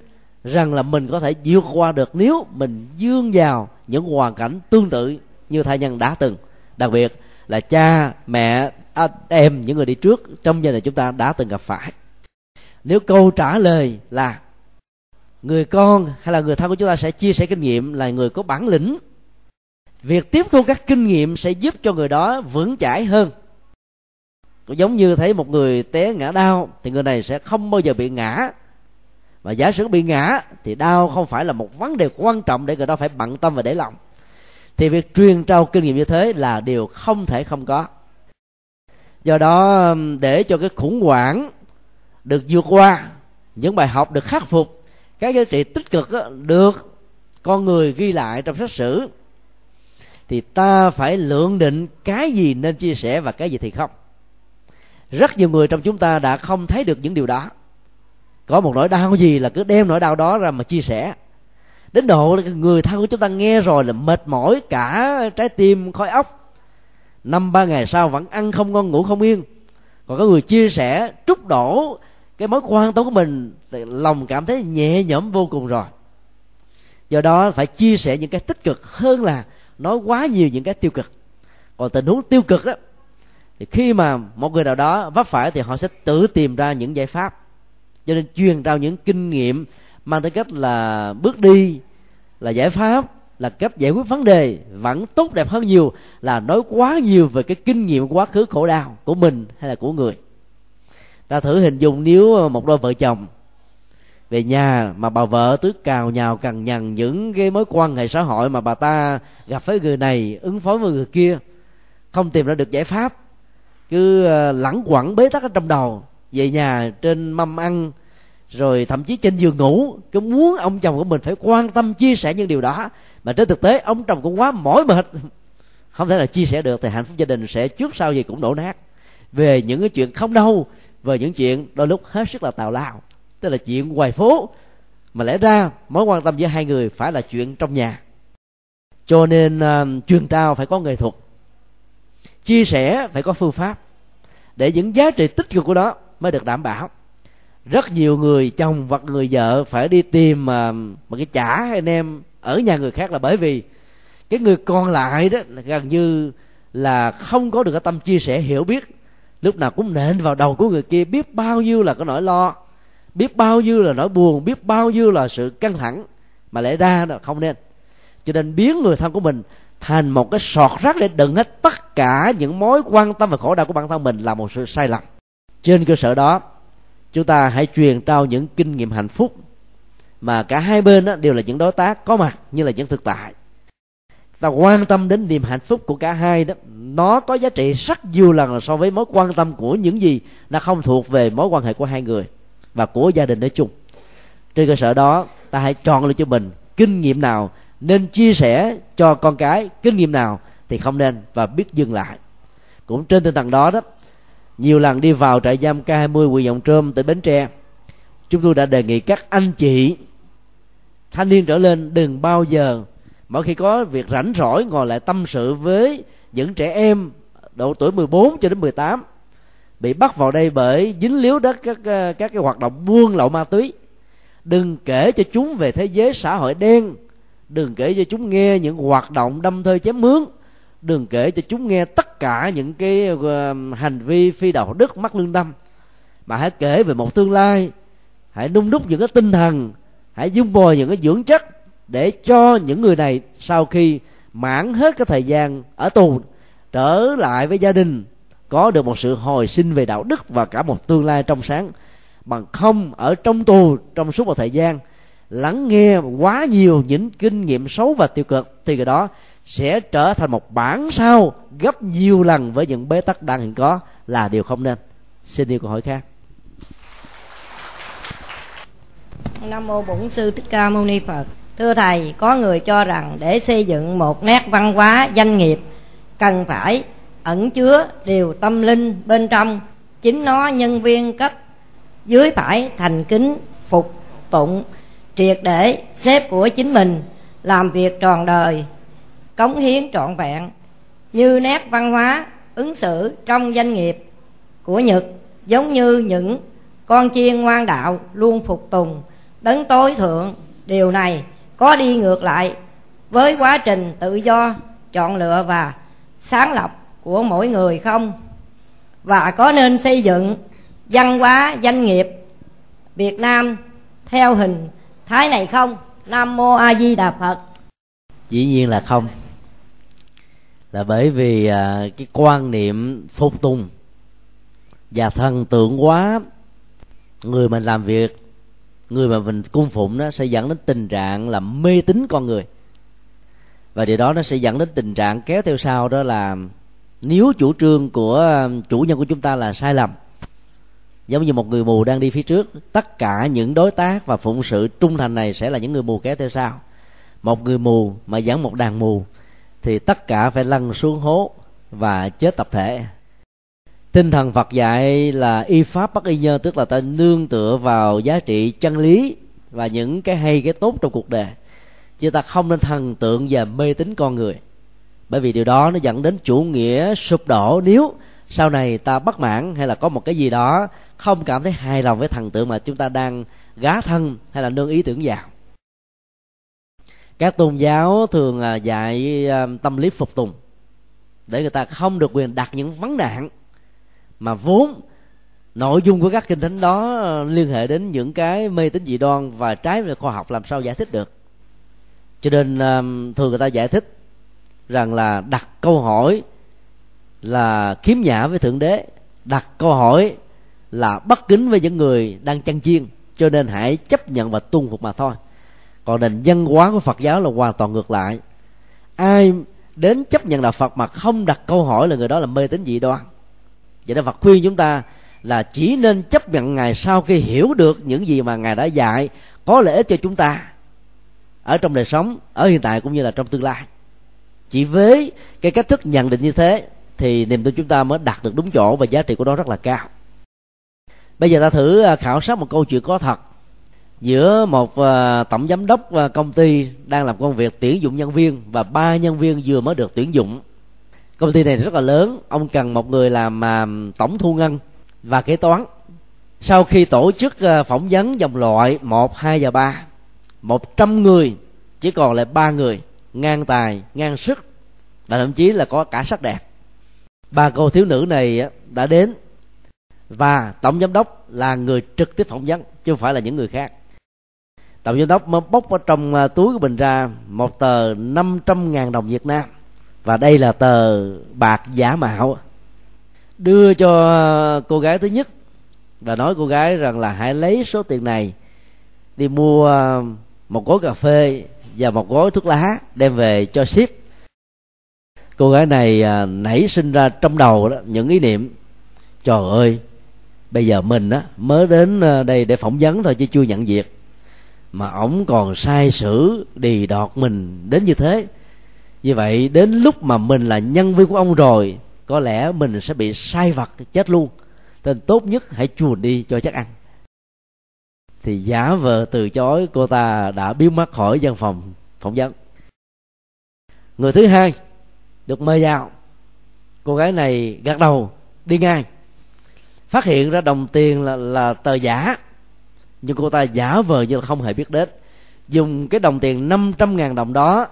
rằng là mình có thể vượt qua được nếu mình dương vào những hoàn cảnh tương tự như thai nhân đã từng. Đặc biệt là cha, mẹ anh em, những người đi trước. Trong gia đình chúng ta đã từng gặp phải. Nếu câu trả lời là người con hay là người thân của chúng ta sẽ chia sẻ kinh nghiệm là người có bản lĩnh, việc tiếp thu các kinh nghiệm sẽ giúp cho người đó vững chãi hơn. Giống như thấy một người té ngã đau, thì người này sẽ không bao giờ bị ngã. Và giả sử bị ngã, thì đau không phải là một vấn đề quan trọng để người đó phải bận tâm và để lòng thì việc truyền trao kinh nghiệm như thế là điều không thể không có. Do đó để cho cái khủng hoảng được vượt qua, những bài học được khắc phục, các giá trị tích cực được con người ghi lại trong sách sử, thì ta phải lượng định cái gì nên chia sẻ và cái gì thì không. Rất nhiều người trong chúng ta đã không thấy được những điều đó. Có một nỗi đau gì là cứ đem nỗi đau đó ra mà chia sẻ đến độ là người thân của chúng ta nghe rồi là mệt mỏi cả trái tim, khói óc năm, ba ngày sau vẫn ăn không ngon, ngủ không yên. Còn có người chia sẻ trút đổ cái mối quan tâm của mình lòng cảm thấy nhẹ nhõm vô cùng rồi. Do đó phải chia sẻ những cái tích cực hơn là nói quá nhiều những cái tiêu cực. Còn tình huống tiêu cực đó, thì khi mà một người nào đó vấp phải thì họ sẽ tự tìm ra những giải pháp. Cho nên truyền trao những kinh nghiệm mang tới cách là bước đi là giải pháp, là cách giải quyết vấn đề vẫn tốt đẹp hơn nhiều, là nói quá nhiều về cái kinh nghiệm quá khứ khổ đau của mình hay là của người. Ta thử hình dung nếu một đôi vợ chồng về nhà mà bà vợ tứ cào nhào cằn nhằn những cái mối quan hệ xã hội mà bà ta gặp với người này, ứng phó với người kia, không tìm ra được giải pháp, cứ ờ, lẳng quẩn bế tắc ở trong đầu, về nhà trên mâm ăn rồi thậm chí trên giường ngủ cứ muốn ông chồng của mình phải quan tâm chia sẻ những điều đó. Mà trên thực tế ông chồng cũng quá mỏi mệt. Không thể là chia sẻ được thì hạnh phúc gia đình sẽ trước sau gì cũng đổ nát. Về những cái chuyện không đâu về những chuyện đôi lúc hết sức là tào lao. Tức là chuyện ngoài phố. Mà lẽ ra mối quan tâm giữa hai người phải là chuyện trong nhà. Cho nên uh, truyền trao phải có nghệ thuật. Chia sẻ phải có phương pháp. Để những giá trị tích cực của đó mới được đảm bảo rất nhiều người, chồng hoặc người vợ phải đi tìm à, mà một cái chả anh em ở nhà người khác là bởi vì cái người còn lại đó là gần như là không có được cái tâm chia sẻ hiểu biết. Lúc nào cũng nện vào đầu của người kia, biết bao nhiêu là cái nỗi lo, biết bao nhiêu là nỗi buồn, biết bao nhiêu là sự căng thẳng. Mà lẽ ra là không nên. Cho nên biến người thân của mình thành một cái sọt rác để đựng hết tất cả những mối quan tâm và khổ đau của bản thân mình là một sự sai lầm. Trên cơ sở đó chúng ta hãy truyền trao những kinh nghiệm hạnh phúc mà cả hai bên đó đều là những đối tác có mặt như là những thực tại. Ta quan tâm đến niềm hạnh phúc của cả hai đó. Nó có giá trị rất nhiều lần so với mối quan tâm của những gì nó không thuộc về mối quan hệ của hai người và của gia đình nói chung. Trên cơ sở đó, ta hãy chọn lựa cho mình kinh nghiệm nào nên chia sẻ cho con cái. Kinh nghiệm nào thì không nên và biết dừng lại. Cũng trên tinh thần đó đó nhiều lần đi vào trại giam K20 huyện Dòng Trơm tỉnh Bến Tre. Chúng tôi đã đề nghị các anh chị, thanh niên trở lên đừng bao giờ, mỗi khi có việc rảnh rỗi ngồi lại tâm sự với những trẻ em độ tuổi 14 cho đến 18 bị bắt vào đây bởi dính líu đất các ờ, các cái hoạt động buôn lậu ma túy. Đừng kể cho chúng về thế giới xã hội đen, đừng kể cho chúng nghe những hoạt động đâm thơi chém mướn, đừng kể cho chúng nghe tất cả những cái ờ, hành vi phi đạo đức mắc lương tâm, mà hãy kể về một tương lai, hãy nung đúc những cái tinh thần, hãy dung bồi những cái dưỡng chất để cho những người này sau khi mãn hết cái thời gian ở tù, trở lại với gia đình, có được một sự hồi sinh về đạo đức và cả một tương lai trong sáng, bằng không ở trong tù, trong suốt một thời gian lắng nghe quá nhiều những kinh nghiệm xấu và tiêu cực, thì cái đó sẽ trở thành một bản sao gấp nhiều lần với những bế tắc đang hiện có là điều không nên. Xin yêu câu hỏi khác. Nam mô bổn sư thích ca mâu ni phật. Thưa thầy, có người cho rằng để xây dựng một nét văn hóa doanh nghiệp, cần phải ẩn chứa điều tâm linh bên trong, chính nó nhân viên cấp dưới phải thành kính, phục tụng triệt để xếp của chính mình, làm việc tròn đời, cống hiến trọn vẹn, như nét văn hóa ứng xử trong doanh nghiệp của nhật, giống như những con chiên ngoan đạo luôn phục tùng, đấng tối thượng. Điều này có đi ngược lại với quá trình tự do, chọn lựa và sáng lập của mỗi người không? Và có nên xây dựng văn hóa doanh nghiệp Việt Nam theo hình thái này không? Nam Mô A Di Đà Phật. Dĩ nhiên là không. Là bởi vì à, cái quan niệm phục tùng và thần tượng quá người mình làm việc người mà mình cung phụng nó sẽ dẫn đến tình trạng là mê tín con người. Và điều đó nó sẽ dẫn đến tình trạng kéo theo sau đó là nếu chủ trương của à, chủ nhân của chúng ta là sai lầm giống như một người mù đang đi phía trước, tất cả những đối tác và phụng sự trung thành này sẽ là những người mù kéo theo sau. Một người mù mà dẫn một đàn mù, thì tất cả phải lăn xuống hố và chết tập thể. Tinh thần phật dạy là y pháp bất y nhân tức là ta nương tựa vào giá trị chân lý và những cái hay, cái tốt trong cuộc đời. Chứ ta không nên thần tượng và mê tín con người. Bởi vì điều đó nó dẫn đến chủ nghĩa sụp đổ. Nếu sau này ta bất mãn hay là có một cái gì đó không cảm thấy hài lòng với thần tượng mà chúng ta đang gá thân hay là nương ý tưởng vào. Các tôn giáo thường à, dạy à, tâm lý phục tùng để người ta không được quyền đặt những vấn nạn mà vốn nội dung của các kinh thánh đó à, liên hệ đến những cái mê tín dị đoan và trái về khoa học làm sao giải thích được. Cho nên thường người ta giải thích rằng là đặt câu hỏi là khiếm nhã với thượng đế, đặt câu hỏi là bất kính với những người đang chăn chiên, cho nên hãy chấp nhận và tuân phục mà thôi. Còn nền văn hóa của phật giáo là hoàn toàn ngược lại. Ai đến chấp nhận đạo phật mà không đặt câu hỏi là người đó là mê tín dị đoan? Vậy nên phật khuyên chúng ta là chỉ nên chấp nhận ngài sau khi hiểu được những gì mà ngài đã dạy có lợi ích cho chúng ta ở trong đời sống, ở hiện tại cũng như là trong tương lai. Chỉ với cái cách thức nhận định như thế thì niềm tin chúng ta mới đạt được đúng chỗ và giá trị của nó rất là cao. Bây giờ ta thử à, khảo sát một câu chuyện có thật. Giữa một à, tổng giám đốc à, công ty đang làm công việc tuyển dụng nhân viên và ba nhân viên vừa mới được tuyển dụng. Công ty này rất là lớn, ông cần một người làm tổng thu ngân và kế toán. Sau khi tổ chức phỏng vấn dòng loại một, hai và ba, một trăm người, chỉ còn lại ba người, ngang tài, ngang sức và thậm chí là có cả sắc đẹp ba cô thiếu nữ này đã đến. Và tổng giám đốc là người trực tiếp phỏng vấn, chứ không phải là những người khác. Tổng giám đốc mới bốc ở trong à, túi của mình ra một tờ 500 ngàn đồng Việt Nam. Và đây là tờ bạc giả mạo. Đưa cho à, cô gái thứ nhất và nói cô gái rằng là hãy lấy số tiền này đi mua à, một gói cà phê và một gói thuốc lá đem về cho ship cô gái này à, nảy sinh ra trong đầu đó những ý niệm trời ơi bây giờ mình á mới đến à, đây để phỏng vấn thôi chứ chưa nhận việc. Mà ổng còn sai sử đì đọt mình đến như thế. Như vậy đến lúc mà mình là nhân viên của ông rồi có lẽ mình sẽ bị sai vặt chết luôn. Nên tốt nhất hãy chuồn đi cho chắc ăn. Thì giả vờ từ chối cô ta đã biến mất khỏi văn phòng phỏng vấn. Người thứ hai được mời vào. Cô gái này gật đầu, đi ngay. Phát hiện ra đồng tiền là là tờ giả. Nhưng cô ta giả vờ như là không hề biết đến. Dùng cái đồng tiền 500 ngàn đồng đó,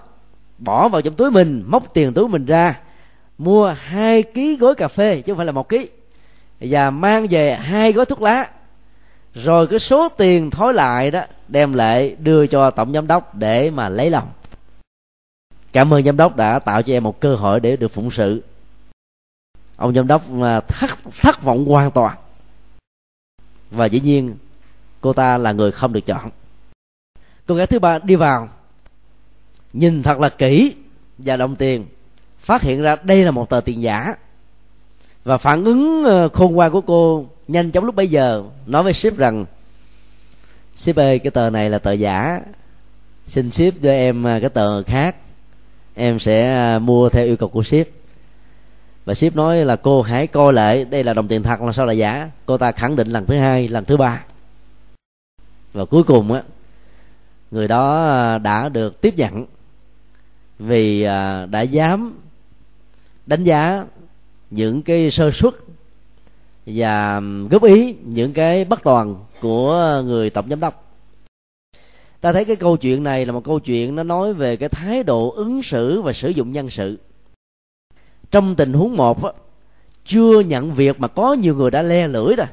bỏ vào trong túi mình, móc tiền túi mình ra, mua hai ký gói cà phê, chứ không phải là một ký, và mang về hai gói thuốc lá. Rồi cái số tiền thối lại đó, đem lại đưa cho tổng giám đốc để mà lấy lòng cảm ơn giám đốc đã tạo cho em một cơ hội để được phụng sự. Ông giám đốc à, thất thất vọng hoàn toàn. Và dĩ nhiên, cô ta là người không được chọn. Cô gái thứ ba đi vào, nhìn thật là kỹ và đồng tiền, phát hiện ra đây là một tờ tiền giả. Và phản ứng à, khôn ngoan của cô nhanh chóng lúc bấy giờ nói với ship rằng ship ơi, cái tờ này là tờ giả. Xin ship cho em à, cái tờ khác em sẽ à, mua theo yêu cầu của ship. Và ship nói là, cô hãy coi lại, đây là đồng tiền thật là sao là giả? Cô ta khẳng định lần thứ hai, lần thứ ba. Và cuối cùng á, người đó à, đã được tiếp nhận vì à, đã dám đánh giá những cái sơ suất và góp ý, những cái bất toàn của người tổng giám đốc ta thấy cái câu chuyện này là một câu chuyện nó nói về cái thái độ ứng xử và sử dụng nhân sự. Trong tình huống một á, chưa nhận việc mà có nhiều người đã le lưỡi rồi.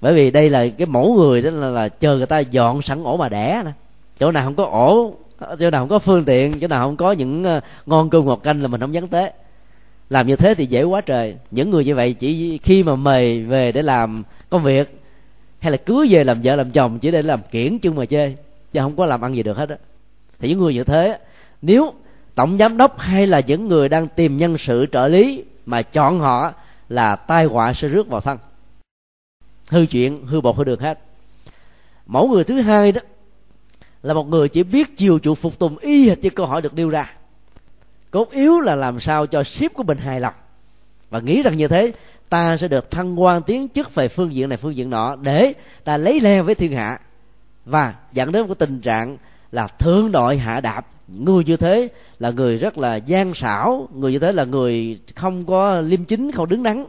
Bởi vì đây là cái mẫu người đó là, là chờ người ta dọn sẵn ổ mà đẻ nè. Chỗ nào không có ổ chỗ nào không có phương tiện chỗ nào không có những ờ, ngon cơm ngọt canh là mình không dám tới. Làm như thế thì dễ quá trời. Những người như vậy chỉ khi mà mời về để làm công việc hay là cưới về làm vợ làm chồng chỉ để làm kiển chứ mà chơi, chứ không có làm ăn gì được hết á. Thì những người như thế nếu tổng giám đốc hay là những người đang tìm nhân sự trợ lý mà chọn họ là tai họa sẽ rước vào thân. Hư chuyện, hư bột hư được hết. Mẫu người thứ hai đó là một người chỉ biết chiều chuộng phục tùng y hệt như câu hỏi được đưa ra. Cốt yếu là làm sao cho ship của mình hài lòng và nghĩ rằng như thế, ta sẽ được thăng quan tiến chức về phương diện này, phương diện nọ, để ta lấy le với thiên hạ. Và dẫn đến một tình trạng là thương đội hạ đạp. Người như thế là người rất là gian xảo, người như thế là người không có liêm chính, không đứng đắn.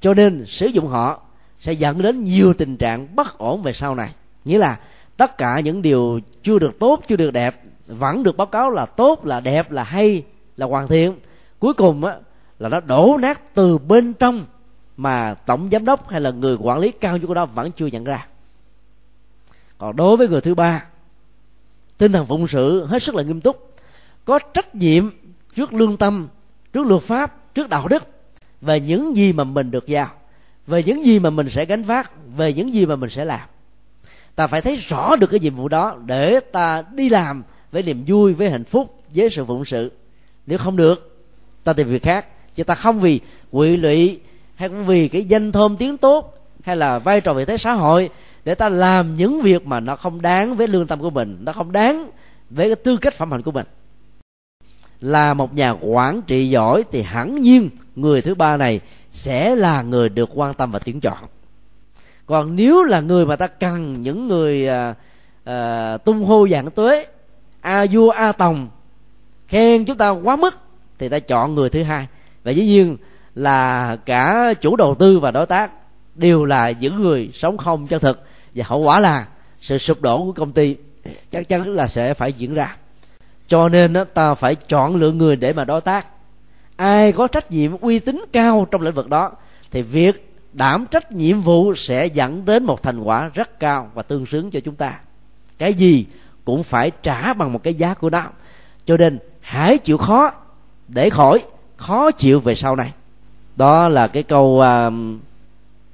Cho nên sử dụng họ sẽ dẫn đến nhiều tình trạng bất ổn về sau này. Nghĩa là tất cả những điều chưa được tốt, chưa được đẹp, vẫn được báo cáo là tốt, là đẹp, là hay, là hoàn thiện. Cuối cùng á là nó đổ nát từ bên trong mà tổng giám đốc hay là người quản lý cao nhất của đó vẫn chưa nhận ra. Còn đối với người thứ ba, tinh thần phụng sự hết sức là nghiêm túc, có trách nhiệm trước lương tâm, trước luật pháp, trước đạo đức về những gì mà mình được giao, về những gì mà mình sẽ gánh vác, về những gì mà mình sẽ làm. Ta phải thấy rõ được cái nhiệm vụ đó để ta đi làm với niềm vui, với hạnh phúc, với sự phụng sự. Nếu không được, ta tìm việc khác chứ ta không vì quỵ lụy hay cũng vì cái danh thơm tiếng tốt hay là vai trò vị thế xã hội để ta làm những việc mà nó không đáng với lương tâm của mình nó không đáng với cái tư cách phẩm hạnh của mình. Là một nhà quản trị giỏi thì hẳn nhiên người thứ ba này sẽ là người được quan tâm và tuyển chọn. Còn nếu là người mà ta cần những người à, à, tung hô dạng tuế a vua a tòng khen chúng ta quá mức thì ta chọn người thứ hai và dĩ nhiên là cả chủ đầu tư và đối tác đều là những người sống không chân thực. Và hậu quả là sự sụp đổ của công ty chắc chắn là sẽ phải diễn ra. Cho nên đó, ta phải chọn lựa người để mà đối tác. Ai có trách nhiệm uy tín cao trong lĩnh vực đó thì việc đảm trách nhiệm vụ sẽ dẫn đến một thành quả rất cao và tương xứng cho chúng ta. Cái gì cũng phải trả bằng một cái giá của nó. Cho nên hãy chịu khó để khỏi khó chịu về sau này. Đó là cái câu uh,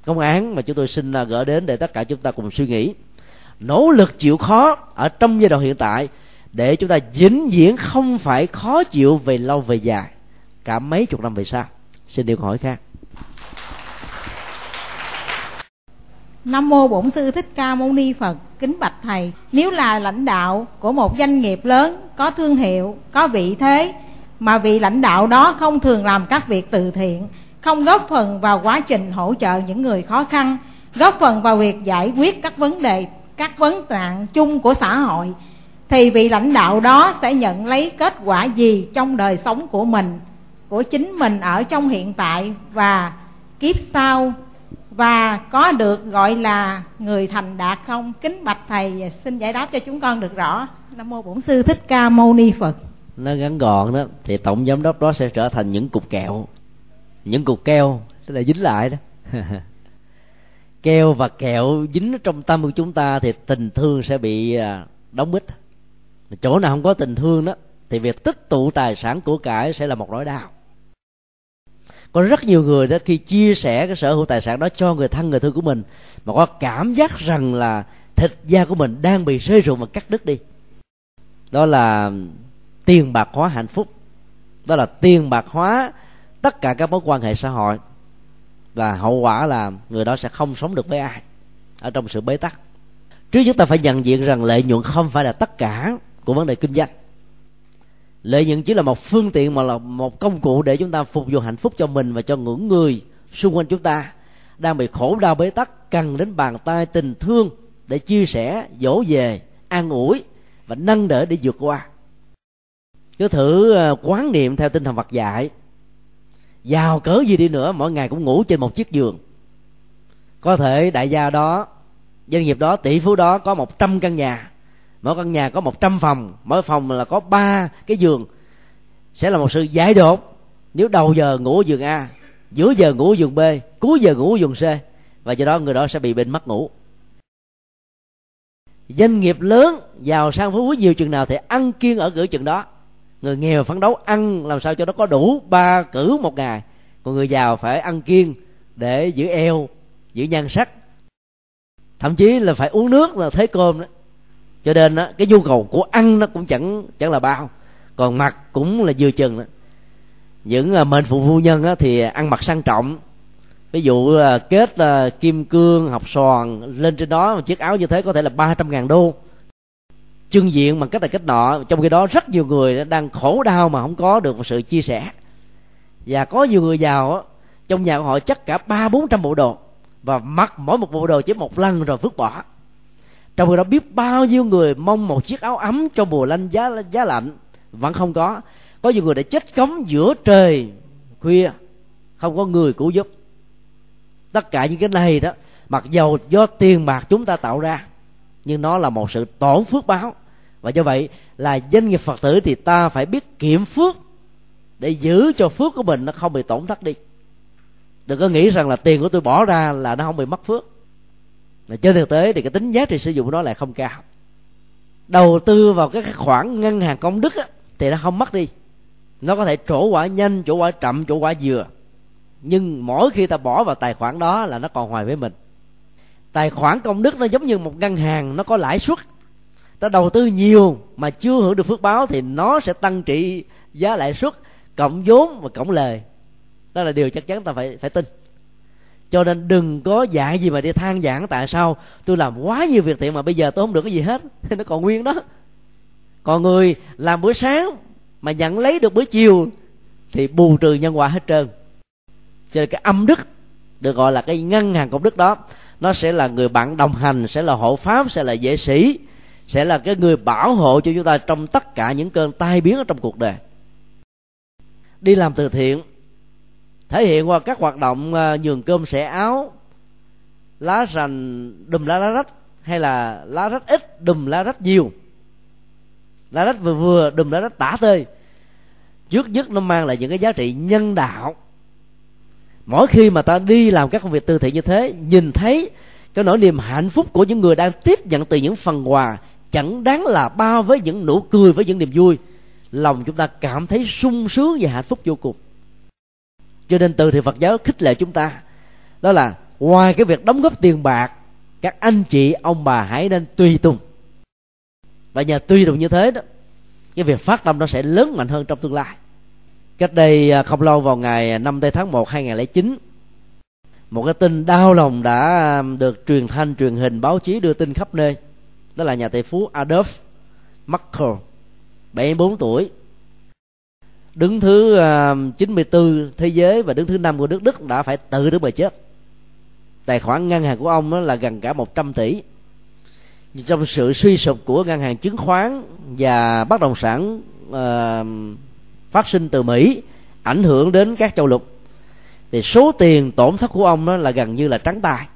công án mà chúng tôi xin à, uh, gỡ đến để tất cả chúng ta cùng suy nghĩ. Nỗ lực chịu khó ở trong giai đoạn hiện tại để chúng ta vĩnh viễn không phải khó chịu về lâu về dài. Cả mấy chục năm về sau. Xin điều hỏi khác. Nam mô Bổn sư Thích Ca Mâu Ni Phật. Kính bạch thầy, nếu là lãnh đạo của một doanh nghiệp lớn có thương hiệu, có vị thế mà vị lãnh đạo đó không thường làm các việc từ thiện, không góp phần vào quá trình hỗ trợ những người khó khăn, góp phần vào việc giải quyết các vấn đề, các vấn nạn chung của xã hội thì vị lãnh đạo đó sẽ nhận lấy kết quả gì trong đời sống của mình, của chính mình ở trong hiện tại và kiếp sau và có được gọi là người thành đạt không? Kính bạch thầy xin giải đáp cho chúng con được rõ. Nam mô bổn sư thích ca mâu ni phật nó ngắn gọn đó, thì tổng giám đốc đó sẽ trở thành những cục kẹo. Những cục keo, tức là dính lại đó. Keo và kẹo dính trong tâm của chúng ta thì tình thương sẽ bị à, đóng bít. Chỗ nào không có tình thương đó, thì việc tích tụ tài sản của cải sẽ là một nỗi đau. Có rất nhiều người đó khi chia sẻ cái sở hữu tài sản đó cho người thân, người thương của mình, mà có cảm giác rằng là thịt da của mình đang bị rơi rụng và cắt đứt đi. Đó là tiền bạc hóa hạnh phúc. Đó là tiền bạc hóa tất cả các mối quan hệ xã hội. Và hậu quả là người đó sẽ không sống được với ai ở trong sự bế tắc. Trước chúng ta phải nhận diện rằng lợi nhuận không phải là tất cả của vấn đề kinh doanh. Lợi nhuận chỉ là một phương tiện mà là một công cụ để chúng ta phục vụ hạnh phúc cho mình và cho những người xung quanh chúng ta. Đang bị khổ đau bế tắc cần đến bàn tay, tình thương để chia sẻ, dỗ về, an ủi và nâng đỡ để vượt qua cứ thử ờ, quán niệm theo tinh thần Phật dạy. Giàu cỡ gì đi nữa, mỗi ngày cũng ngủ trên một chiếc giường. Có thể đại gia đó, doanh nghiệp đó, tỷ phú đó có một trăm căn nhà. Mỗi căn nhà có một trăm phòng. Mỗi phòng là có ba cái giường. Sẽ là một sự giải đột. Nếu đầu giờ ngủ giường a, giữa giờ ngủ giường b, cuối giờ ngủ giường c, và do đó người đó sẽ bị bệnh mất ngủ. Doanh nghiệp lớn giàu sang phú quý nhiều chừng nào thì ăn kiêng ở cửa chừng đó người nghèo phấn đấu ăn làm sao cho nó có đủ? Ba cử một ngày. Còn người giàu phải ăn kiêng để giữ eo giữ nhan sắc. Thậm chí là phải uống nước là thế cơm đó. Cho nên đó, cái nhu cầu của ăn nó cũng chẳng chẳng là bao. Còn mặc cũng là vừa chừng đó. Những à, mệnh phụ phu nhân đó, thì ăn mặc sang trọng. Ví dụ à, kết à, kim cương học sòn lên trên đó một chiếc áo như thế có thể là 300 ngàn đô trưng diện bằng cách này cách nọ, trong khi đó rất nhiều người đang khổ đau mà không có được một sự chia sẻ. Và có nhiều người giàu trong nhà của họ chắc cả ba bốn trăm bộ đồ. Và mặc mỗi một bộ đồ chỉ một lần rồi vứt bỏ. Trong khi đó biết bao nhiêu người mong một chiếc áo ấm cho mùa lạnh giá giá lạnh, vẫn không có. Có nhiều người đã chết cống giữa trời, khuya, không có người cứu giúp. Tất cả những cái này đó, mặc dầu do tiền bạc chúng ta tạo ra nhưng nó là một sự tổn phước báo. Và do vậy là doanh nghiệp phật tử thì ta phải biết kiểm phước để giữ cho phước của mình nó không bị tổn thất đi. Đừng có nghĩ rằng là tiền của tôi bỏ ra là nó không bị mất phước. Mà trên thực tế thì cái tính giá trị sử dụng của nó lại không cao. Đầu tư vào cái khoản ngân hàng công đức á, thì nó không mất đi. Nó có thể trổ quả nhanh trổ quả chậm trổ quả dừa nhưng mỗi khi ta bỏ vào tài khoản đó là nó còn hoài với mình tài khoản công đức nó giống như một ngân hàng, nó có lãi suất. Ta đầu tư nhiều mà chưa hưởng được phước báo thì nó sẽ tăng trị giá lãi suất, cộng vốn và cộng lời. Đó là điều chắc chắn ta phải phải tin. Cho nên đừng có dạy gì mà đi than giảng tại sao tôi làm quá nhiều việc thiện mà bây giờ tôi không được cái gì hết. Nó còn nguyên đó. Còn người làm bữa sáng mà nhận lấy được bữa chiều thì bù trừ nhân quả hết trơn. Cho nên cái âm đức được gọi là cái ngân hàng công đức đó nó sẽ là người bạn đồng hành, sẽ là hộ pháp, sẽ là dễ sĩ, sẽ là cái người bảo hộ cho chúng ta trong tất cả những cơn tai biến ở trong cuộc đời. Đi làm từ thiện, thể hiện qua các hoạt động à, nhường cơm sẻ áo, lá rành đùm lá lá rách, hay là lá rách ít đùm lá rách nhiều. Lá rách vừa vừa đùm lá rách tả tơi. Trước nhất nó mang lại những cái giá trị nhân đạo mỗi khi mà ta đi làm các công việc từ thiện như thế, nhìn thấy cái nỗi niềm hạnh phúc của những người đang tiếp nhận từ những phần quà, chẳng đáng là bao với những nụ cười, với những niềm vui. Lòng chúng ta cảm thấy sung sướng và hạnh phúc vô cùng. Cho nên từ thì phật giáo khích lệ chúng ta, đó là ngoài cái việc đóng góp tiền bạc, các anh chị, ông bà hãy nên tùy tùng. Và nhờ tùy tùng như thế đó, cái việc phát tâm nó sẽ lớn mạnh hơn trong tương lai cách đây à, không lâu vào ngày 5 tây tháng 1 2009 một cái tin đau lòng đã à, được truyền thanh truyền hình báo chí đưa tin khắp nơi. Đó là nhà tỷ phú Adolf Merkel 74 tuổi đứng thứ à, 94 thế giới và đứng thứ năm của nước Đức đã phải tự tử mà chết. Tài khoản ngân hàng của ông là gần cả 100 tỷ. Trong sự suy sụp của ngân hàng chứng khoán và bất động sản uh, phát sinh từ Mỹ ảnh hưởng đến các châu lục. Thì số tiền tổn thất của ông đó là gần như là trắng tay.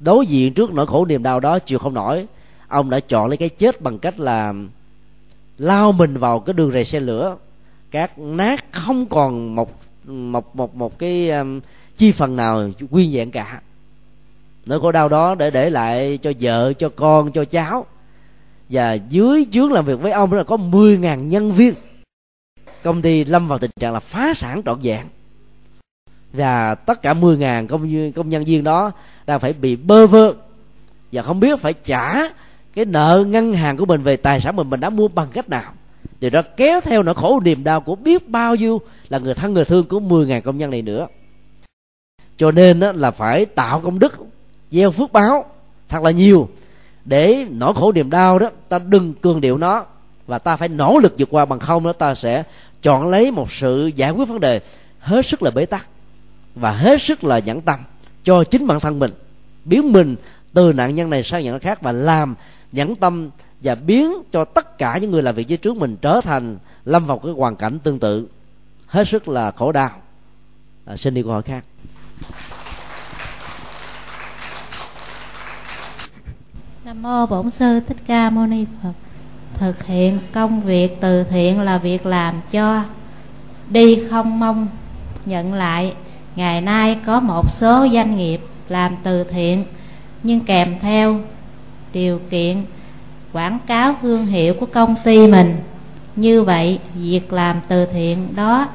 Đối diện trước nỗi khổ niềm đau đó chịu không nổi ông đã chọn lấy cái chết bằng cách là lao mình vào cái đường rầy xe lửa. Các nát không còn một một một một cái um, chi phần nào nguyên vẹn cả. Nỗi khổ đau đó để để lại cho vợ cho con cho cháu. Và dưới chướng làm việc với ông là có 10.000 nhân viên công ty lâm vào tình trạng là phá sản trọn vẹn. Và tất cả 10.000 công công nhân viên đó đang phải bị bơ vơ và không biết phải trả cái nợ ngân hàng của mình về tài sản mình mình đã mua bằng cách nào. Điều đó kéo theo nỗi khổ niềm đau của biết bao nhiêu là người thân, người thương của 10.000 công nhân này nữa. Cho nên đó là phải tạo công đức, gieo phước báo thật là nhiều để nỗi khổ niềm đau đó, ta đừng cường điệu nó và ta phải nỗ lực vượt qua, bằng không đó ta sẽ chọn lấy một sự giải quyết vấn đề hết sức là bế tắc và hết sức là nhẫn tâm cho chính bản thân mình biến mình từ nạn nhân này sang nhận khác và làm nhẫn tâm và biến cho tất cả những người làm việc dưới trước mình trở thành lâm vào cái hoàn cảnh tương tự. Hết sức là khổ đau. À, xin đi câu hỏi khác. Nam mô bổn sư thích ca mâu ni phật thực hiện công việc từ thiện là việc làm cho đi không mong nhận lại. Ngày nay có một số doanh nghiệp làm từ thiện nhưng kèm theo điều kiện quảng cáo thương hiệu của công ty mình. Như vậy, việc làm từ thiện đó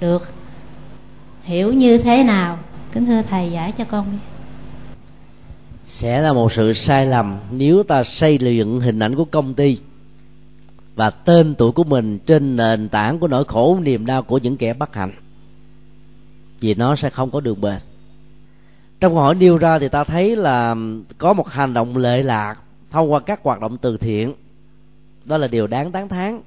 được hiểu như thế nào? Kính thưa thầy giải cho con sẽ là một sự sai lầm nếu ta xây dựng hình ảnh của công ty và tên tuổi của mình trên nền tảng của nỗi khổ, niềm đau của những kẻ bất hạnh. Vì nó sẽ không có đường bền. Trong câu hỏi nêu ra thì ta thấy là có một hành động lệ lạc thông qua các hoạt động từ thiện. Đó là điều đáng tán thán.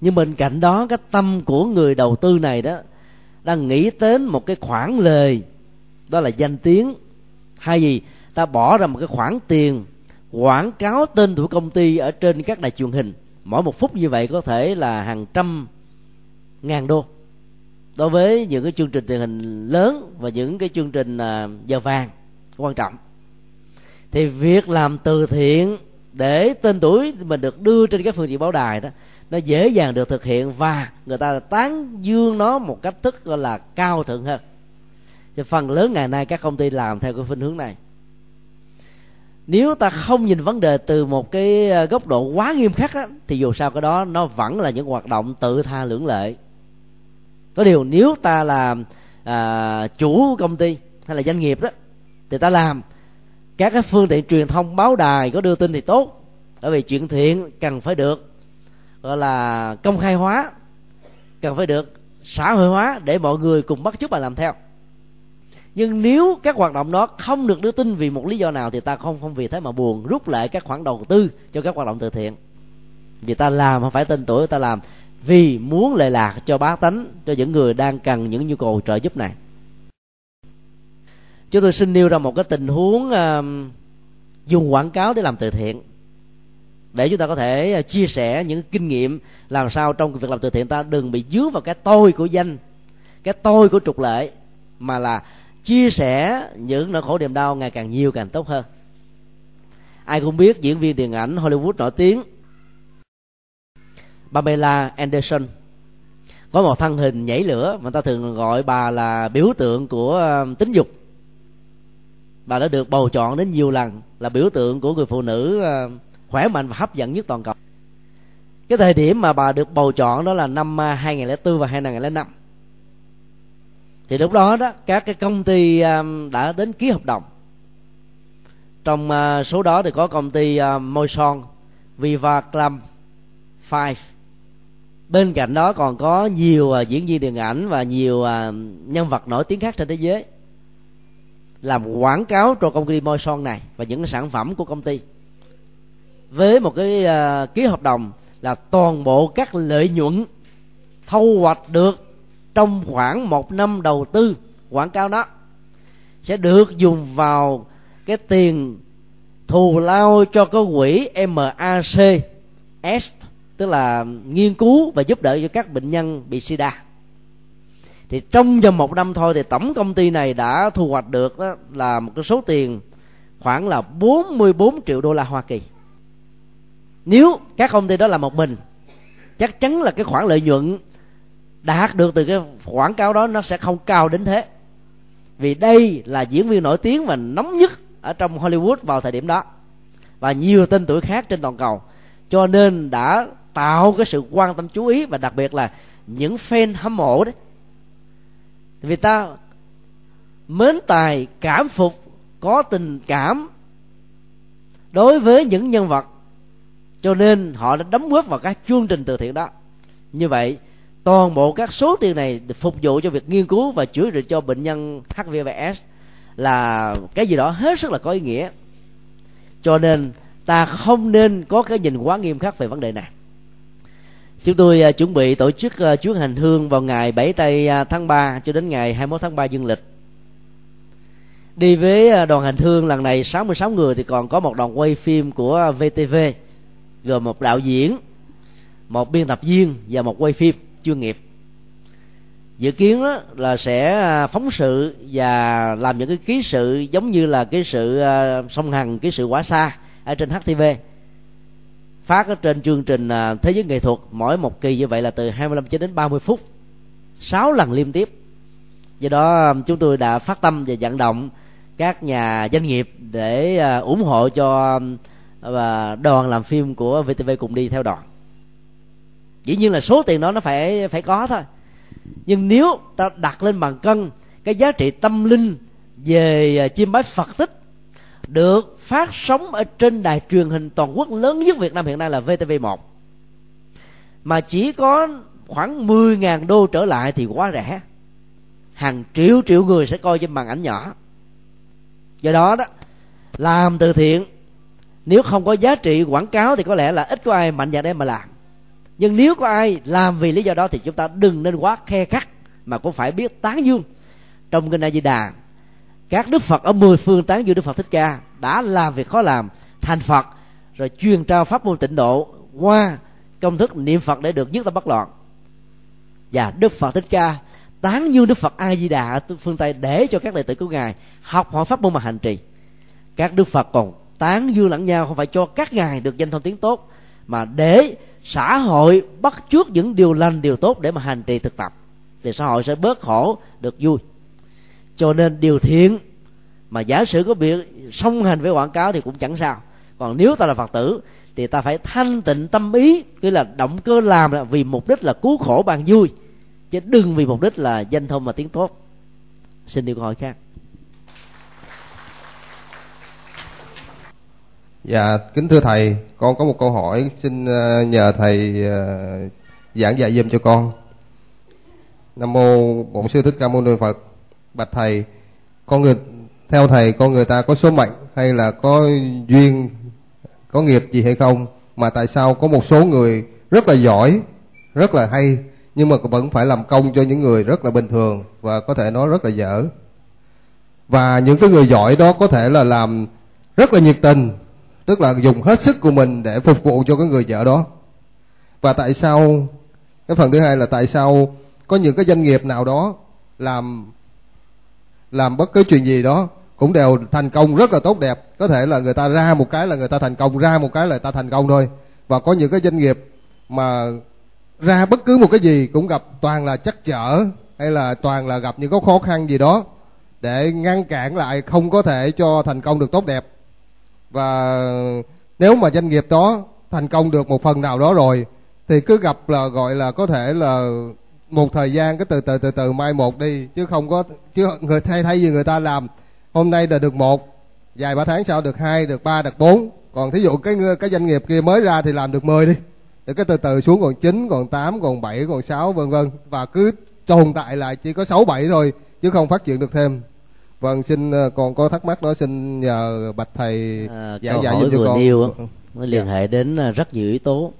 Nhưng bên cạnh đó, cái tâm của người đầu tư này đó, đang nghĩ đến một cái khoản lời. Đó là danh tiếng. Hay gì ta bỏ ra một cái khoản tiền quảng cáo tên tuổi công ty ở trên các đài truyền hình. Mỗi một phút như vậy có thể là hàng trăm ngàn đô. Đối với những cái chương trình truyền hình lớn và những cái chương trình à, giờ vàng, quan trọng. Thì việc làm từ thiện để tên tuổi mình được đưa trên các phương tiện báo đài đó, nó dễ dàng được thực hiện và người ta tán dương nó một cách thức, gọi là, cao thượng hơn. Thì phần lớn ngày nay các công ty làm theo cái phương hướng này nếu ta không nhìn vấn đề từ một cái ờ, góc độ quá nghiêm khắc á, thì dù sao cái đó nó vẫn là những hoạt động tự tha lưỡng lệ. Có điều nếu ta là à, chủ công ty hay là doanh nghiệp đó thì ta làm các cái phương tiện truyền thông báo đài có đưa tin thì tốt. Bởi vì chuyện thiện cần phải được gọi là công khai hóa cần phải được xã hội hóa để mọi người cùng bắt chước và làm theo nhưng nếu các hoạt động đó không được đưa tin vì một lý do nào thì ta không không vì thế mà buồn. Rút lại các khoản đầu tư cho các hoạt động từ thiện. Vì ta làm không phải tên tuổi ta làm. Vì muốn lệ lạc cho bá tánh cho những người đang cần những nhu cầu trợ giúp này. Chúng tôi xin nêu ra một cái tình huống uh, dùng quảng cáo để làm từ thiện. Để chúng ta có thể à, chia sẻ những kinh nghiệm làm sao trong việc làm từ thiện. Ta đừng bị dướng vào cái tôi của danh cái tôi của trục lệ mà là chia sẻ những nỗi khổ niềm đau ngày càng nhiều càng tốt hơn. Ai cũng biết diễn viên điện ảnh hollywood nổi tiếng Pamela Anderson có một thân hình nhảy lửa mà ta thường gọi bà là biểu tượng của um, tính dục. Bà đã được bầu chọn đến nhiều lần là biểu tượng của người phụ nữ um, khỏe mạnh và hấp dẫn nhất toàn cầu. Cái thời điểm mà bà được bầu chọn đó là năm uh, 2004 và 2005 thì lúc đó đó, các cái công ty um, đã đến ký hợp đồng. Trong uh, số đó thì có công ty uh, môi son Viva club Five. Bên cạnh đó còn có nhiều uh, diễn viên điện ảnh và nhiều nhân vật nổi tiếng khác trên thế giới làm quảng cáo cho công ty môi son này và những sản phẩm của công ty. Với một cái ký hợp đồng là toàn bộ các lợi nhuận thu hoạch được trong khoảng một năm đầu tư, quảng cáo đó, sẽ được dùng vào cái tiền thù lao cho cái quỹ MAC S, tức là nghiên cứu và giúp đỡ cho các bệnh nhân bị sida. Thì trong vòng một năm thôi thì tổng công ty này đã thu hoạch được đó là một cái số tiền khoảng là 44 triệu đô la Hoa Kỳ. Nếu các công ty đó là một mình, chắc chắn là cái khoản lợi nhuận đạt được, từ cái quảng cáo đó nó sẽ không cao đến thế. Vì đây là diễn viên nổi tiếng và nóng nhất ở trong Hollywood vào thời điểm đó. Và nhiều tên tuổi khác trên toàn cầu. Cho nên đã tạo cái sự quan tâm chú ý và đặc biệt là những fan hâm mộ đấy. Vì ta mến tài, cảm phục, có tình cảm đối với những nhân vật. Cho nên họ đã đóng góp vào các chương trình từ thiện đó. Như vậy toàn bộ các số tiền này phục vụ cho việc nghiên cứu và chữa trị cho bệnh nhân HIVS là cái gì đó hết sức là có ý nghĩa. Cho nên ta không nên có cái nhìn quá nghiêm khắc về vấn đề này. Chúng tôi uh, chuẩn bị tổ chức uh, chuyến hành hương vào ngày 7 tây uh, tháng 3 cho đến ngày 21 tháng 3 dương lịch. Đi với đoàn hành hương lần này 66 người thì còn có một đoàn quay phim của VTV gồm một đạo diễn một biên tập viên và một quay phim chuyên nghiệp. Dự kiến đó là sẽ à, phóng sự và làm những cái ký sự giống như là cái sự à, song hằng cái sự quá xa ở trên HTV phát ở trên chương trình à, thế giới nghệ thuật, mỗi một kỳ như vậy là từ 25 cho đến 30 phút 6 lần liên tiếp. Do đó chúng tôi đã phát tâm và vận động các nhà doanh nghiệp để ủng hộ cho và đoàn làm phim của VTV cùng đi theo đoàn dĩ nhiên là số tiền đó nó phải phải có thôi. Nhưng nếu ta đặt lên bàn cân cái giá trị tâm linh về à, chiêm bái phật tích được phát sóng ở trên đài truyền hình toàn quốc lớn nhất Việt Nam hiện nay là VTV1 mà chỉ có khoảng 10.000 đô trở lại thì quá rẻ. Hàng triệu triệu người sẽ coi trên màn ảnh nhỏ. Do đó đó, làm từ thiện, nếu không có giá trị quảng cáo thì có lẽ là ít có ai mạnh dạn để mà làm nhưng nếu có ai làm vì lý do đó thì chúng ta đừng nên quá khe khắc mà cũng phải biết tán dương. Trong kinh A Di Đà, các đức Phật ở mười phương tán dương Đức Phật Thích Ca đã làm việc khó làm, thành Phật, rồi truyền trao pháp môn tịnh độ qua công thức niệm Phật để được nhất tâm bất loạn. Và Đức Phật Thích Ca tán dương Đức Phật A Di Đà ở phương Tây để cho các đệ tử của ngài học hỏi pháp môn mà hành trì. Các Đức Phật còn tán dương lẫn nhau không phải cho các ngài được danh thông tiếng tốt, mà để xã hội bắt chước những điều lành, điều tốt để mà hành trì thực tập. Thì xã hội sẽ bớt khổ, được vui. Cho nên điều thiện mà giả sử có việc song hành với quảng cáo thì cũng chẳng sao. Còn nếu ta là phật tử, thì ta phải thanh tịnh tâm ý cứ là động cơ làm là vì mục đích là cứu khổ bằng vui, chứ đừng vì mục đích là danh thông mà tiếng tốt xin điều câu hỏi khác. Dạ, kính thưa thầy, con có một câu hỏi xin ờ, nhờ thầy ờ, giảng dạy giùm cho con. Nam mô Bổn sư Thích Ca Mâu Ni Phật. Bạch thầy, con người theo thầy con người ta có số mệnh hay là có duyên có nghiệp gì hay không mà tại sao có một số người rất là giỏi, rất là hay nhưng mà vẫn phải làm công cho những người rất là bình thường và có thể nói rất là dở. Và những cái người giỏi đó có thể là làm rất là nhiệt tình tức là dùng hết sức của mình để phục vụ cho cái người vợ đó. Và tại sao, cái phần thứ hai là tại sao có những cái doanh nghiệp nào đó làm làm bất cứ chuyện gì đó cũng đều thành công rất là tốt đẹp. Có thể là người ta ra một cái là người ta thành công, ra một cái là người ta thành công thôi. Và có những cái doanh nghiệp mà ra bất cứ một cái gì cũng gặp toàn là chắc chở hay là toàn là gặp những cái khó khăn gì đó để ngăn cản lại, không có thể cho thành công được tốt đẹp và nếu mà doanh nghiệp đó thành công được một phần nào đó rồi, thì cứ gặp là, gọi là, có thể là một thời gian cái từ từ từ từ mai một đi, chứ không có, chứ người thay thay gì người ta làm, hôm nay là được một, vài ba tháng sau được hai, được ba, được bốn. Còn thí dụ cái cái doanh nghiệp kia mới ra thì làm được 10 đi. Để cái từ từ xuống còn 9 còn 8 còn 7 còn 6 vân vân. Và cứ tồn tại lại chỉ có 6 7 thôi, chứ không phát triển được thêm vâng xin ờ, còn có thắc mắc đó xin nhờ bạch thầy à, giải giải giúp cho con. nêu nó liên dạ. hệ đến ờ, rất nhiều yếu tố.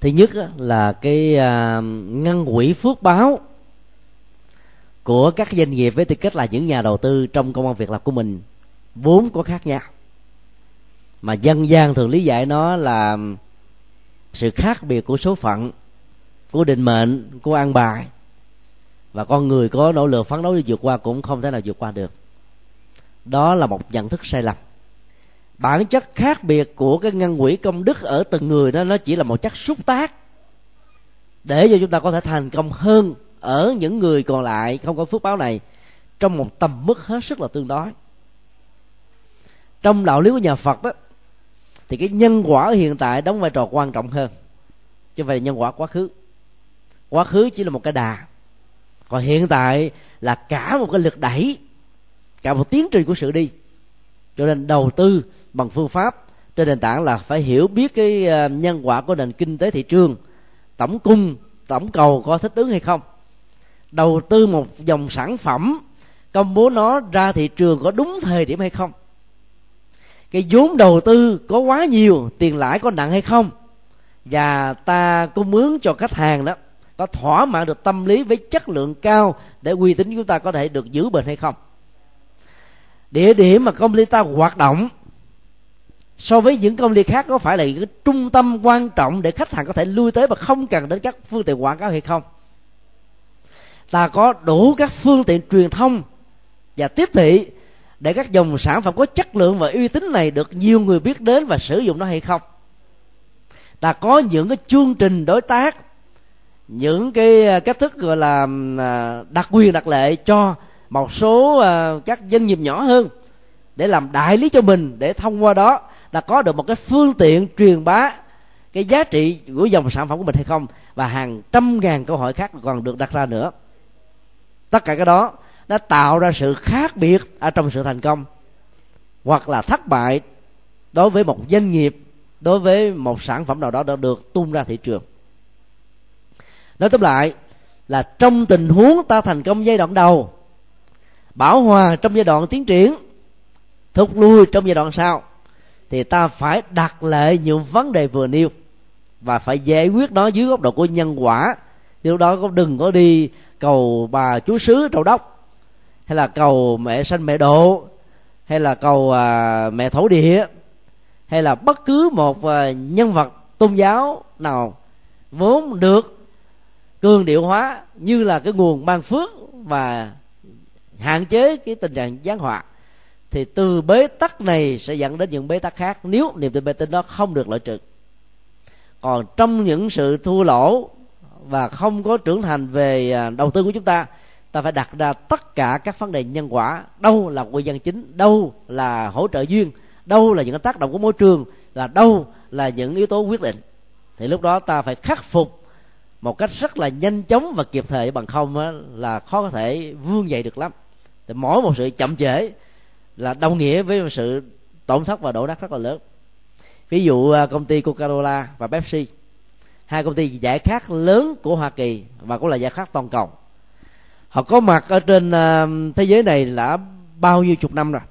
Thứ nhất là cái à, ngân quỹ phước báo của các doanh nghiệp với tư cách là những nhà đầu tư trong công an việc làm của mình vốn có khác nhau. Mà dân gian thường lý giải nó là sự khác biệt của số phận của định mệnh của an bài và con người có nỗ lực phấn đấu để vượt qua cũng không thể nào vượt qua được. Đó là một nhận thức sai lầm. Bản chất khác biệt của cái ngăn quỹ công đức ở từng người đó, nó chỉ là một chất xúc tác để cho chúng ta có thể thành công hơn ở những người còn lại không có phước báo này trong một tầm mức hết sức là tương đối. Trong đạo lý của nhà Phật đó thì cái nhân quả hiện tại đóng vai trò quan trọng hơn. Chứ không phải là nhân quả quá khứ. Quá khứ chỉ là một cái đà còn hiện tại là cả một cái lực đẩy, cả một tiến trình của sự đi. Cho nên đầu tư bằng phương pháp trên nền tảng là phải hiểu biết cái ờ, nhân quả của nền kinh tế thị trường, tổng cung, tổng cầu có thích ứng hay không. Đầu tư một dòng sản phẩm, công bố nó ra thị trường có đúng thời điểm hay không. Cái vốn đầu tư có quá nhiều, tiền lãi có nặng hay không. Và ta cung ứng cho khách hàng đó có thỏa mãn được tâm lý với chất lượng cao để uy tín chúng ta có thể được giữ bền hay không? Địa điểm mà công ty ta hoạt động so với những công ty khác có phải là cái trung tâm quan trọng để khách hàng có thể lui tới và không cần đến các phương tiện quảng cáo hay không? Ta có đủ các phương tiện truyền thông và tiếp thị để các dòng sản phẩm có chất lượng và uy tín này được nhiều người biết đến và sử dụng nó hay không? Ta có những cái chương trình đối tác những cái ờ, cách thức gọi là à, đặc quyền, đặc lệ cho một số ờ, các doanh nghiệp nhỏ hơn để làm đại lý cho mình để thông qua đó là có được một cái phương tiện truyền bá cái giá trị của dòng sản phẩm của mình hay không và hàng trăm ngàn câu hỏi khác còn được đặt ra nữa. Tất cả cái đó đã tạo ra sự khác biệt ở trong sự thành công hoặc là thất bại đối với một doanh nghiệp, đối với một sản phẩm nào đó đã được tung ra thị trường nói tóm lại là trong tình huống ta thành công giai đoạn đầu bảo hòa trong giai đoạn tiến triển thúc lui trong giai đoạn sau thì ta phải đặt lại những vấn đề vừa nêu và phải giải quyết nó dưới góc độ của nhân quả. Điều đó cũng đừng có đi cầu bà chúa sứ trầu đốc hay là cầu mẹ sanh mẹ độ hay là cầu à, mẹ thổ địa hay là bất cứ một à, nhân vật tôn giáo nào vốn được cường điệu hóa như là cái nguồn ban phước và hạn chế cái tình trạng gián họa, thì từ bế tắc này sẽ dẫn đến những bế tắc khác nếu niềm tin bê tín đó không được loại trừ. Còn trong những sự thua lỗ và không có trưởng thành về à, đầu tư của chúng ta ta phải đặt ra tất cả các vấn đề nhân quả. Đâu là nguyên nhân chính, đâu là hỗ trợ duyên, đâu là những cái tác động của môi trường, là đâu là những yếu tố quyết định. Thì lúc đó ta phải khắc phục một cách rất là nhanh chóng và kịp thời bằng không á, là khó có thể vươn dậy được lắm. Thì mỗi một sự chậm trễ là đồng nghĩa với một sự tổn thất và đổ nát rất là lớn. Ví dụ à, công ty Coca-Cola và Pepsi hai công ty giải khát lớn của Hoa Kỳ và cũng là giải khát toàn cầu. Họ có mặt ở trên à, thế giới này đã bao nhiêu chục năm rồi.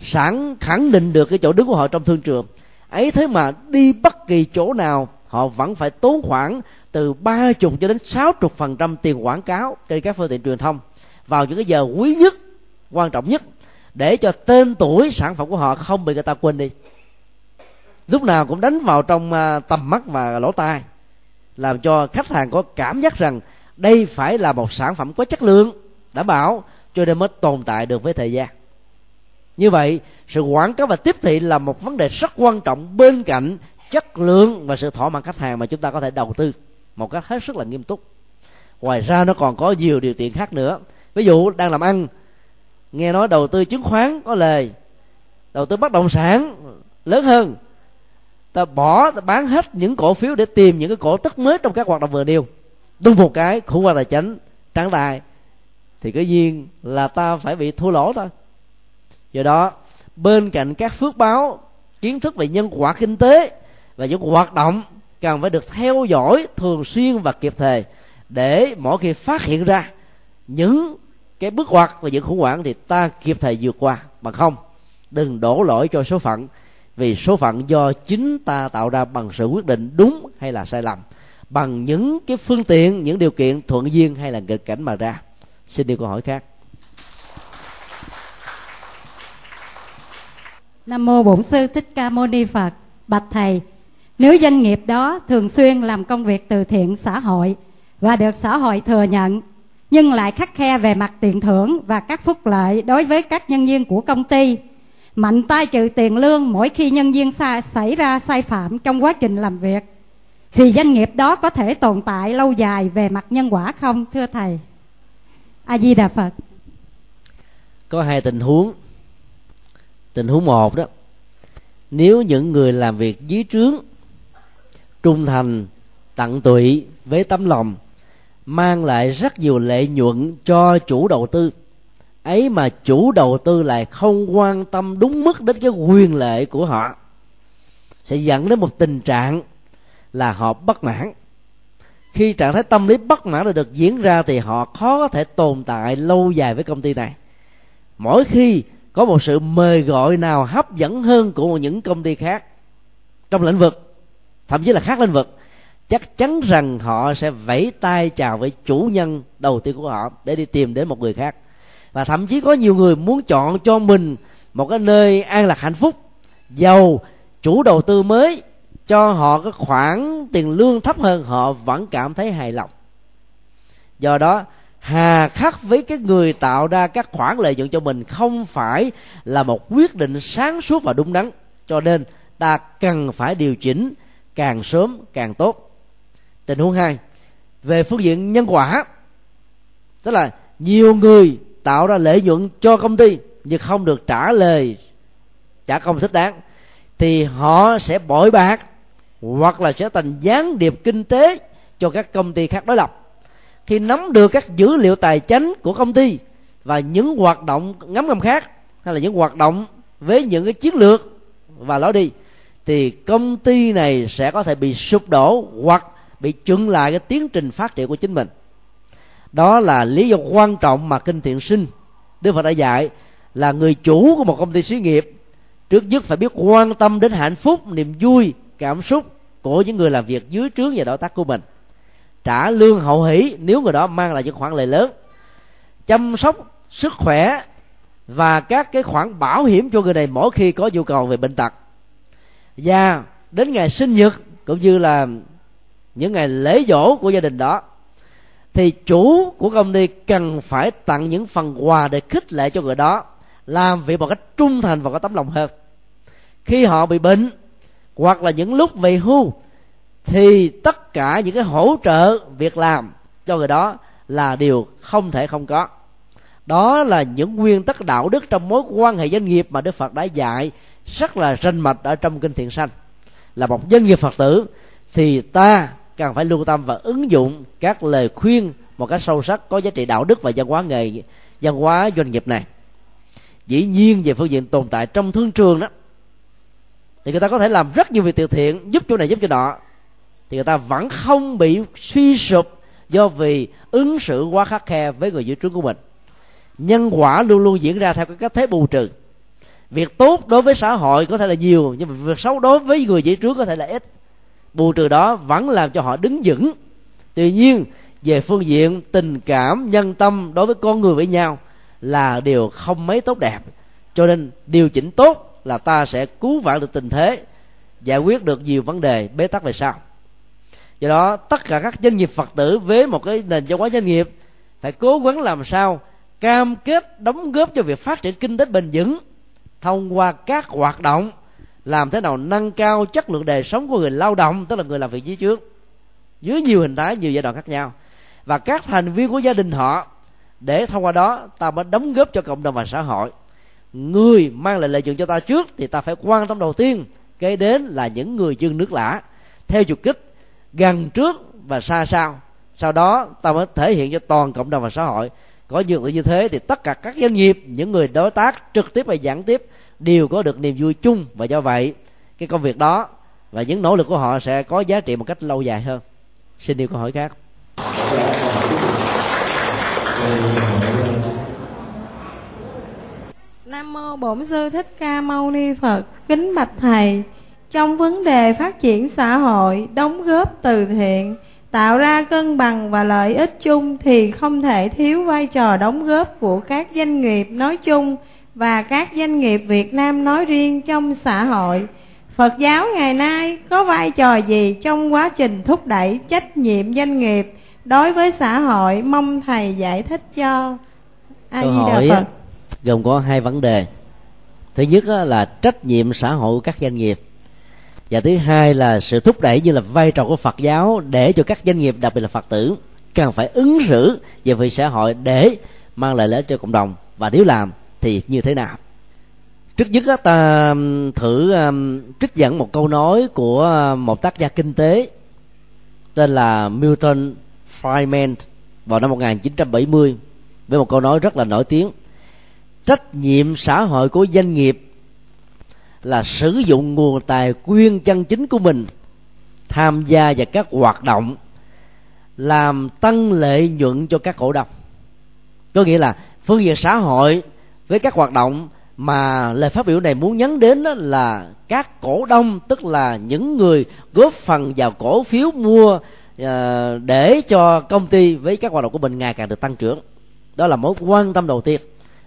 Sẵn khẳng định được cái chỗ đứng của họ trong thương trường. Ấy thế mà đi bất kỳ chỗ nào họ vẫn phải tốn khoảng từ ba chục cho đến sáu chục phần trăm tiền quảng cáo trên các phương tiện truyền thông vào những cái giờ quý nhất, quan trọng nhất, để cho tên tuổi sản phẩm của họ không bị người ta quên đi. Lúc nào cũng đánh vào trong à, tầm mắt và lỗ tai, làm cho khách hàng có cảm giác rằng đây phải là một sản phẩm có chất lượng, đảm bảo cho nên mới tồn tại được với thời gian. Như vậy, sự quảng cáo và tiếp thị là một vấn đề rất quan trọng bên cạnh chất lượng và sự thỏa mãn khách hàng mà chúng ta có thể đầu tư một cách hết sức là nghiêm túc. Ngoài ra nó còn có nhiều điều kiện khác nữa. Ví dụ đang làm ăn, nghe nói đầu tư chứng khoán có lời, đầu tư bất động sản lớn hơn. Ta bỏ, ta bán hết những cổ phiếu để tìm những cái cổ tức mới trong các hoạt động vừa nêu. Đúng một cái, khủng hoảng tài chính trắng tài thì cái duyên là ta phải bị thua lỗ thôi. Do đó, bên cạnh các phước báo, kiến thức về nhân quả kinh tế và những hoạt động cần phải được theo dõi thường xuyên và kịp thời để mỗi khi phát hiện ra những cái bước ngoặt và những khủng hoảng thì ta kịp thời vượt qua. Mà không đừng đổ lỗi cho số phận vì số phận do chính ta tạo ra bằng sự quyết định đúng hay là sai lầm bằng những cái phương tiện những điều kiện thuận duyên hay là nghịch cảnh mà ra. Xin đi câu hỏi khác. Nam mô Bổn sư Thích Ca Mâu Ni Phật. Bạch thầy, nếu doanh nghiệp đó thường xuyên làm công việc từ thiện xã hội và được xã hội thừa nhận nhưng lại khắc khe về mặt tiền thưởng và các phúc lợi đối với các nhân viên của công ty mạnh tay trừ tiền lương mỗi khi nhân viên sai, xảy ra sai phạm trong quá trình làm việc thì doanh nghiệp đó có thể tồn tại lâu dài về mặt nhân quả không thưa thầy? A di đà phật. Có hai tình huống. Tình huống một đó nếu những người làm việc dưới trướng trung thành, tận tụy với tấm lòng, mang lại rất nhiều lợi nhuận cho chủ đầu tư. Ấy mà chủ đầu tư lại không quan tâm đúng mức đến cái quyền lợi của họ, sẽ dẫn đến một tình trạng là họ bất mãn. Khi trạng thái tâm lý bất mãn đã được diễn ra thì họ khó có thể tồn tại lâu dài với công ty này. Mỗi khi có một sự mời gọi nào hấp dẫn hơn của những công ty khác trong lĩnh vực thậm chí là khác lĩnh vực, chắc chắn rằng họ sẽ vẫy tay chào với chủ nhân đầu tiên của họ để đi tìm đến một người khác. Và thậm chí có nhiều người muốn chọn cho mình một cái nơi an lạc hạnh phúc, giàu chủ đầu tư mới, cho họ cái khoản tiền lương thấp hơn họ vẫn cảm thấy hài lòng. Do đó, hà khắc với cái người tạo ra các khoản lợi nhuận cho mình không phải là một quyết định sáng suốt và đúng đắn. Cho nên, ta cần phải điều chỉnh càng sớm, càng tốt. Tình huống hai, về phương diện nhân quả, tức là nhiều người tạo ra lợi nhuận cho công ty nhưng không được trả lời, trả công thích đáng, thì họ sẽ bội bạc hoặc là sẽ thành gián điệp kinh tế cho các công ty khác đối lập. Khi nắm được các dữ liệu tài chính của công ty và những hoạt động ngắm ngầm khác, hay là những hoạt động với những cái chiến lược và lối đi thì công ty này sẽ có thể bị sụp đổ hoặc bị chững lại cái tiến trình phát triển của chính mình. Đó là lý do quan trọng mà kinh thiện sinh, đức phật đã dạy là người chủ của một công ty xí nghiệp, trước nhất phải biết quan tâm đến hạnh phúc, niềm vui, cảm xúc của những người làm việc dưới trướng và đối tác của mình. Trả lương hậu hỷ nếu người đó mang lại những khoản lợi lớn. Chăm sóc sức khỏe và các cái khoản bảo hiểm cho người này mỗi khi có nhu cầu về bệnh tật và đến ngày sinh nhật, cũng như là những ngày lễ dỗ của gia đình đó, thì chủ của công ty cần phải tặng những phần quà để khích lệ cho người đó, làm việc một cách trung thành và có tấm lòng hơn. Khi họ bị bệnh, hoặc là những lúc về hưu, thì tất cả những cái hỗ trợ việc làm cho người đó là điều không thể không có. Đó là những nguyên tắc đạo đức trong mối quan hệ doanh nghiệp mà đức phật đã dạy rất là ranh mạch ở trong kinh thiện sanh. Là một doanh nghiệp phật tử, thì ta cần phải lưu tâm và ứng dụng các lời khuyên một cách sâu sắc, có giá trị đạo đức và văn hóa nghề, văn hóa doanh nghiệp này. Dĩ nhiên về phương diện tồn tại trong thương trường đó, thì người ta có thể làm rất nhiều việc từ thiện, giúp chỗ này giúp chỗ nọ, thì người ta vẫn không bị suy sụp do vì ứng xử quá khắc khe với người dưới trướng của mình. Nhân quả luôn luôn diễn ra theo cái cách thế bù trừ việc tốt đối với xã hội có thể là nhiều, nhưng mà việc xấu đối với người dưới trước có thể là ít. Bù trừ đó, vẫn làm cho họ đứng vững. Tuy nhiên, về phương diện tình cảm, nhân tâm đối với con người với nhau là điều không mấy tốt đẹp. Cho nên điều chỉnh tốt là ta sẽ cứu vãn được tình thế, giải quyết được nhiều vấn đề bế tắc về sau. Do đó, tất cả các doanh nghiệp phật tử với một cái nền văn hóa doanh nghiệp phải cố gắng làm sao cam kết đóng góp cho việc phát triển kinh tế bền vững thông qua các hoạt động, làm thế nào nâng cao chất lượng đời sống của người lao động, tức là người làm việc dưới trước, dưới nhiều hình thái, nhiều giai đoạn khác nhau. Và các thành viên của gia đình họ, để thông qua đó, ta mới đóng góp cho cộng đồng và xã hội. Người mang lại lợi nhuận cho ta trước, thì ta phải quan tâm đầu tiên, kế đến là những người dân nước lã, theo chủ kích, gần trước và xa sau. Sau đó, ta mới thể hiện cho toàn cộng đồng và xã hội có nhược tự như thế thì tất cả các doanh nghiệp những người đối tác trực tiếp và gián tiếp đều có được niềm vui chung và do vậy cái công việc đó và những nỗ lực của họ sẽ có giá trị một cách lâu dài hơn xin điều câu hỏi khác Nam mô Bổn sư Thích Ca Mâu Ni Phật. Kính bạch thầy, trong vấn đề phát triển xã hội, đóng góp từ thiện, tạo ra cân bằng và lợi ích chung thì không thể thiếu vai trò đóng góp của các doanh nghiệp nói chung và các doanh nghiệp Việt Nam nói riêng trong xã hội. Phật giáo ngày nay có vai trò gì trong quá trình thúc đẩy trách nhiệm doanh nghiệp đối với xã hội? Mong thầy giải thích cho. A Di Đà Phật. Gồm có hai vấn đề. Thứ nhất là trách nhiệm xã hội của các doanh nghiệp và thứ hai là sự thúc đẩy như là vai trò của Phật giáo để cho các doanh nghiệp, đặc biệt là Phật tử cần phải ứng xử về vị xã hội để mang lại lợi ích cho cộng đồng. Và nếu làm thì như thế nào? Trước nhất ta thử trích dẫn một câu nói của một tác gia kinh tế tên là Milton Friedman vào năm 1970 với một câu nói rất là nổi tiếng. Trách nhiệm xã hội của doanh nghiệp là sử dụng nguồn tài nguyên chân chính của mình, tham gia vào các hoạt động, làm tăng lợi nhuận cho các cổ đông. Có nghĩa là phương diện xã hội với các hoạt động mà lời phát biểu này muốn nhấn đến đó là các cổ đông, tức là những người góp phần vào cổ phiếu mua ờ, để cho công ty với các hoạt động của mình ngày càng được tăng trưởng. Đó là mối quan tâm đầu tiên.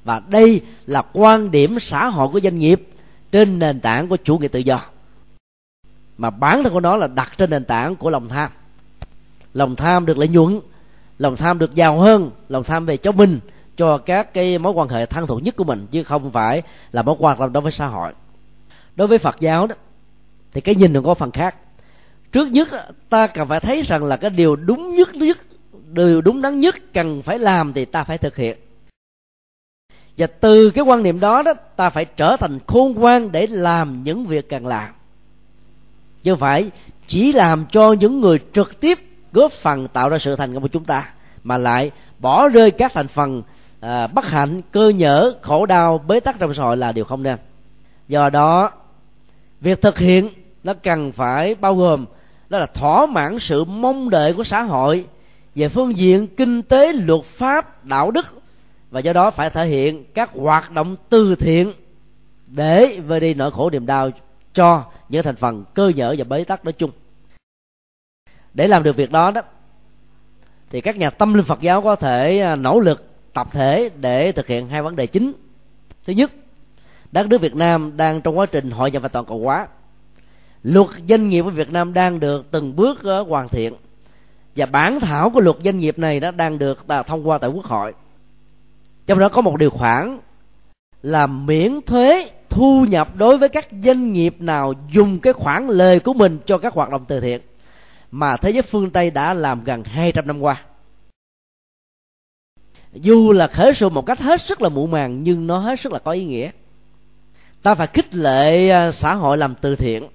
Và đây là quan điểm xã hội của doanh nghiệp trên nền tảng của chủ nghĩa tự do. Mà bản thân của nó là đặt trên nền tảng của lòng tham. Lòng tham được lợi nhuận, lòng tham được giàu hơn, lòng tham về cho mình, cho các cái mối quan hệ thân thuộc nhất của mình, chứ không phải là mối quan tâm đối với xã hội. Đối với phật giáo đó, thì cái nhìn nó có phần khác. Trước nhất ta cần phải thấy rằng là cái điều đúng nhất nhất, điều đúng đắn nhất cần phải làm thì ta phải thực hiện và từ cái quan niệm đó đó ta phải trở thành khôn ngoan để làm những việc cần làm chứ phải chỉ làm cho những người trực tiếp góp phần tạo ra sự thành công của chúng ta mà lại bỏ rơi các thành phần à, bất hạnh cơ nhở khổ đau bế tắc trong xã hội là điều không nên. Do đó việc thực hiện nó cần phải bao gồm đó là thỏa mãn sự mong đợi của xã hội về phương diện kinh tế luật pháp đạo đức và do đó phải thể hiện các hoạt động từ thiện để vơi đi nỗi khổ niềm đau cho những thành phần cơ nhở và bế tắc nói chung. Để làm được việc đó đó, thì các nhà tâm linh Phật giáo có thể à, nỗ lực tập thể để thực hiện hai vấn đề chính. Thứ nhất, đất nước Việt Nam đang trong quá trình hội nhập và toàn cầu hóa. Luật doanh nghiệp của Việt Nam đang được từng bước ờ, hoàn thiện. Và bản thảo của luật doanh nghiệp này đã đang được à, thông qua tại quốc hội trong đó có một điều khoản là miễn thuế thu nhập đối với các doanh nghiệp nào dùng cái khoản lời của mình cho các hoạt động từ thiện, mà thế giới phương Tây đã làm gần 200 năm qua. Dù là khởi sự một cách hết sức là mụ màng, nhưng nó hết sức là có ý nghĩa. Ta phải khích lệ à, xã hội làm từ thiện.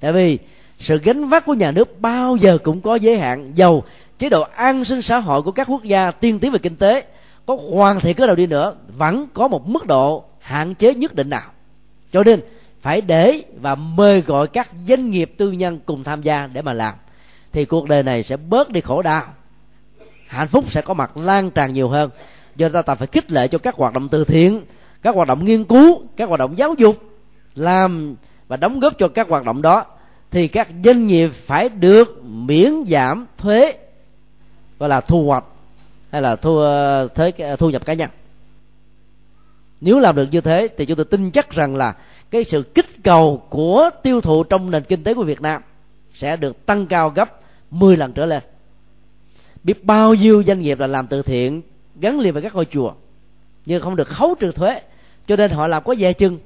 Tại vì sự gánh vác của nhà nước bao giờ cũng có giới hạn dầu chế độ an sinh xã hội của các quốc gia tiên tiến về kinh tế có hoàn thiện cái đầu đi nữa, vẫn có một mức độ hạn chế nhất định nào. Cho nên, phải để và mời gọi các doanh nghiệp tư nhân cùng tham gia để mà làm. Thì cuộc đời này sẽ bớt đi khổ đau. Hạnh phúc sẽ có mặt lan tràn nhiều hơn. Do đó ta phải khích lệ cho các hoạt động từ thiện, các hoạt động nghiên cứu, các hoạt động giáo dục, làm và đóng góp cho các hoạt động đó. Thì các doanh nghiệp phải được miễn giảm thuế gọi là thu hoạch hay là thu ờ, thế ờ, thu nhập cá nhân. Nếu làm được như thế thì chúng tôi tin chắc rằng là cái sự kích cầu của tiêu thụ trong nền kinh tế của Việt Nam sẽ được tăng cao gấp 10 lần trở lên. Biết bao nhiêu doanh nghiệp là làm từ thiện, gắn liền với các ngôi chùa, nhưng không được khấu trừ thuế, cho nên họ làm có dè chừng.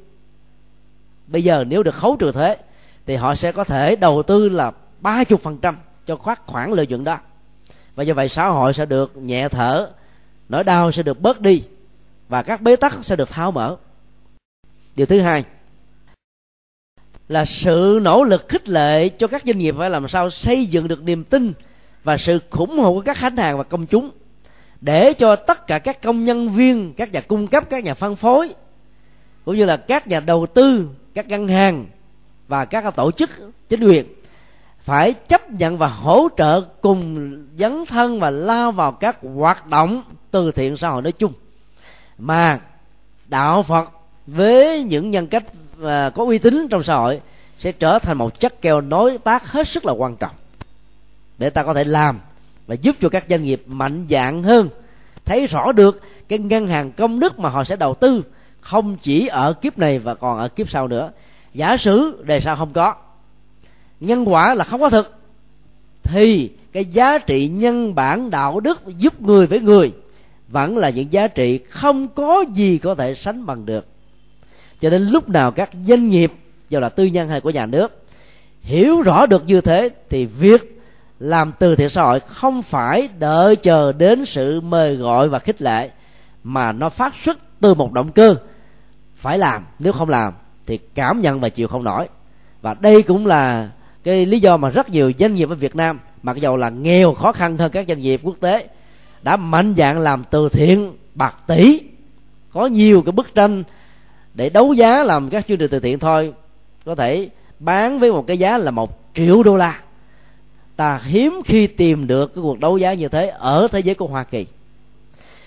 Bây giờ nếu được khấu trừ thuế thì họ sẽ có thể đầu tư là ba chục phần trăm cho khoát khoản lợi nhuận đó và do vậy xã hội sẽ được nhẹ thở, nỗi đau sẽ được bớt đi, và các bế tắc sẽ được tháo mở. Điều thứ hai là sự nỗ lực khích lệ cho các doanh nghiệp phải làm sao xây dựng được niềm tin và sự khủng hộ của các khách hàng và công chúng. Để cho tất cả các công nhân viên, các nhà cung cấp, các nhà phân phối, cũng như là các nhà đầu tư, các ngân hàng và các tổ chức chính quyền phải chấp nhận và hỗ trợ cùng dấn thân và lao vào các hoạt động từ thiện xã hội nói chung. Mà đạo phật với những nhân cách và có uy tín trong xã hội sẽ trở thành một chất keo nối tác hết sức là quan trọng. Để ta có thể làm và giúp cho các doanh nghiệp mạnh dạng hơn, thấy rõ được cái ngân hàng công đức mà họ sẽ đầu tư không chỉ ở kiếp này và còn ở kiếp sau nữa. Giả sử đề sau không có nhân quả là không có thực. Thì cái giá trị nhân bản đạo đức giúp người với người vẫn là những giá trị không có gì có thể sánh bằng được. Cho nên lúc nào các doanh nghiệp, dù là tư nhân hay của nhà nước, hiểu rõ được như thế thì việc làm từ thiện xã hội không phải đợi chờ đến sự mời gọi và khích lệ, mà nó phát xuất từ một động cơ. Phải làm, nếu không làm thì cảm nhận và chịu không nổi. Và đây cũng là cái lý do mà rất nhiều doanh nghiệp ở Việt Nam, mặc dầu là nghèo khó khăn hơn các doanh nghiệp quốc tế, đã mạnh dạng làm từ thiện bạc tỷ. Có nhiều cái bức tranh để đấu giá làm các chương trình từ thiện thôi. Có thể bán với một cái giá là một triệu đô la. Ta hiếm khi tìm được cái cuộc đấu giá như thế ở thế giới của Hoa Kỳ.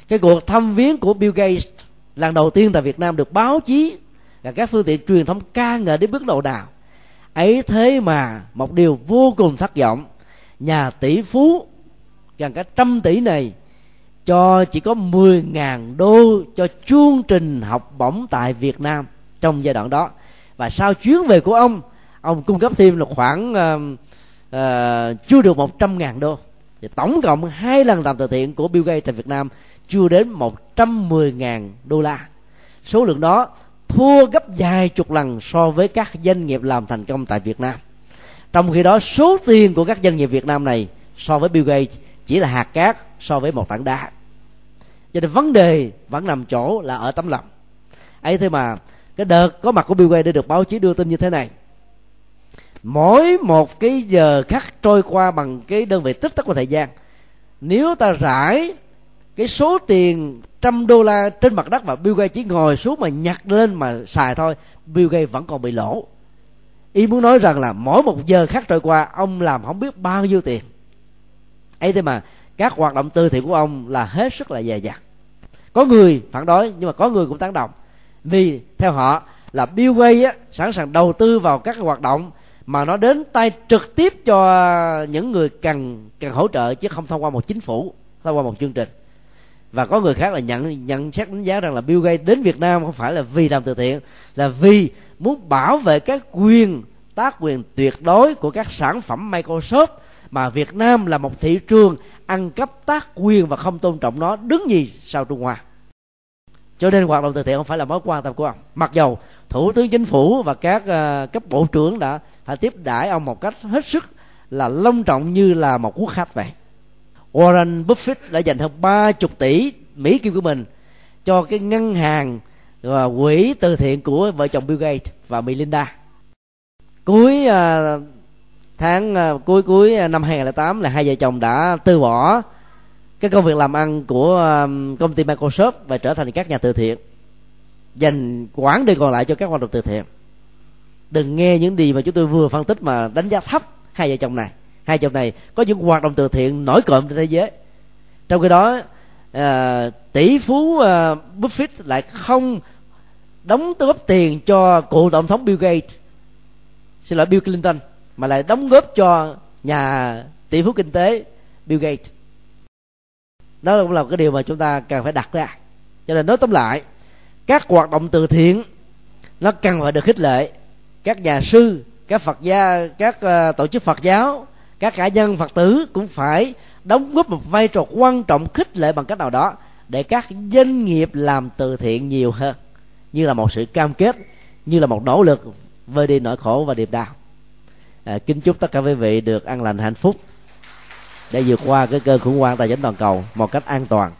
Cái cuộc thăm viếng của Bill Gates lần đầu tiên tại Việt Nam được báo chí và các phương tiện truyền thông ca ngợi đến bước đầu nào ấy thế mà một điều vô cùng thất vọng. Nhà tỷ phú gần cả trăm tỷ này cho chỉ có 10.000 đô cho chương trình học bổng tại Việt Nam trong giai đoạn đó. Và sau chuyến về của ông ông cung cấp thêm là khoảng uh, uh, chưa được 100.000 đô. Thì tổng cộng hai lần làm từ thiện của Bill Gates tại Việt Nam chưa đến 110.000 đô la. Số lượng đó thua gấp vài chục lần so với các doanh nghiệp làm thành công tại Việt Nam. Trong khi đó, số tiền của các doanh nghiệp Việt Nam này so với Bill Gates chỉ là hạt cát so với một tảng đá. Cho nên vấn đề vẫn nằm chỗ là ở tấm lòng. Ấy thế mà, cái đợt có mặt của Bill Gates để được báo chí đưa tin như thế này. Mỗi một cái giờ khắc trôi qua bằng cái đơn vị tích tắc của thời gian, nếu ta rải cái số tiền trăm đô la trên mặt đất và Bill Gates chỉ ngồi xuống mà nhặt lên mà xài thôi Bill Gates vẫn còn bị lỗ. Ý muốn nói rằng là mỗi một giờ khác trôi qua ông làm không biết bao nhiêu tiền. Ấy thế mà các hoạt động từ thiện của ông là hết sức là dè dặt. Có người phản đối nhưng mà có người cũng tán đồng. Vì theo họ là Bill Gates á, sẵn sàng đầu tư vào các hoạt động mà nó đến tay trực tiếp cho những người cần cần hỗ trợ chứ không thông qua một chính phủ thông qua một chương trình và có người khác là nhận nhận xét đánh giá rằng là Bill Gates đến Việt Nam không phải là vì làm từ thiện là vì muốn bảo vệ các quyền tác quyền tuyệt đối của các sản phẩm Microsoft mà Việt Nam là một thị trường ăn cắp tác quyền và không tôn trọng nó đứng gì sau Trung Hoa. Cho nên hoạt động từ thiện không phải là mối quan tâm của ông. Mặc dầu thủ tướng chính phủ và các uh, cấp bộ trưởng đã phải tiếp đãi ông một cách hết sức là long trọng như là một quốc khách vậy. Warren Buffett đã dành hơn ba chục tỷ Mỹ kim của mình cho cái ngân hàng và quỹ từ thiện của vợ chồng Bill Gates và Melinda. Cuối uh, tháng uh, cuối cuối à, năm 2008 là hai vợ chồng đã từ bỏ cái công việc làm ăn của công ty Microsoft và trở thành các nhà từ thiện dành quãng đời còn lại cho các hoạt động từ thiện. Đừng nghe những gì mà chúng tôi vừa phân tích mà đánh giá thấp hai vợ chồng này hai chồng này có những hoạt động từ thiện nổi cộm trên thế giới. Trong khi đó à, tỷ phú à, Buffett lại không đóng góp tiền cho cựu tổng thống Bill Gates xin lỗi Bill Clinton mà lại đóng góp cho nhà tỷ phú kinh tế Bill Gates. Đó cũng là cái điều mà chúng ta cần phải đặt ra. Cho nên nói tóm lại các hoạt động từ thiện nó cần phải được khích lệ. Các nhà sư các phật gia các uh, tổ chức phật giáo các cá nhân phật tử cũng phải đóng góp một vai trò quan trọng khích lệ bằng cách nào đó để các doanh nghiệp làm từ thiện nhiều hơn như là một sự cam kết như là một nỗ lực vơi đi nỗi khổ và niềm đau. À, kính chúc tất cả quý vị được an lành hạnh phúc để vượt qua cái cơn khủng hoảng tài chính toàn cầu một cách an toàn.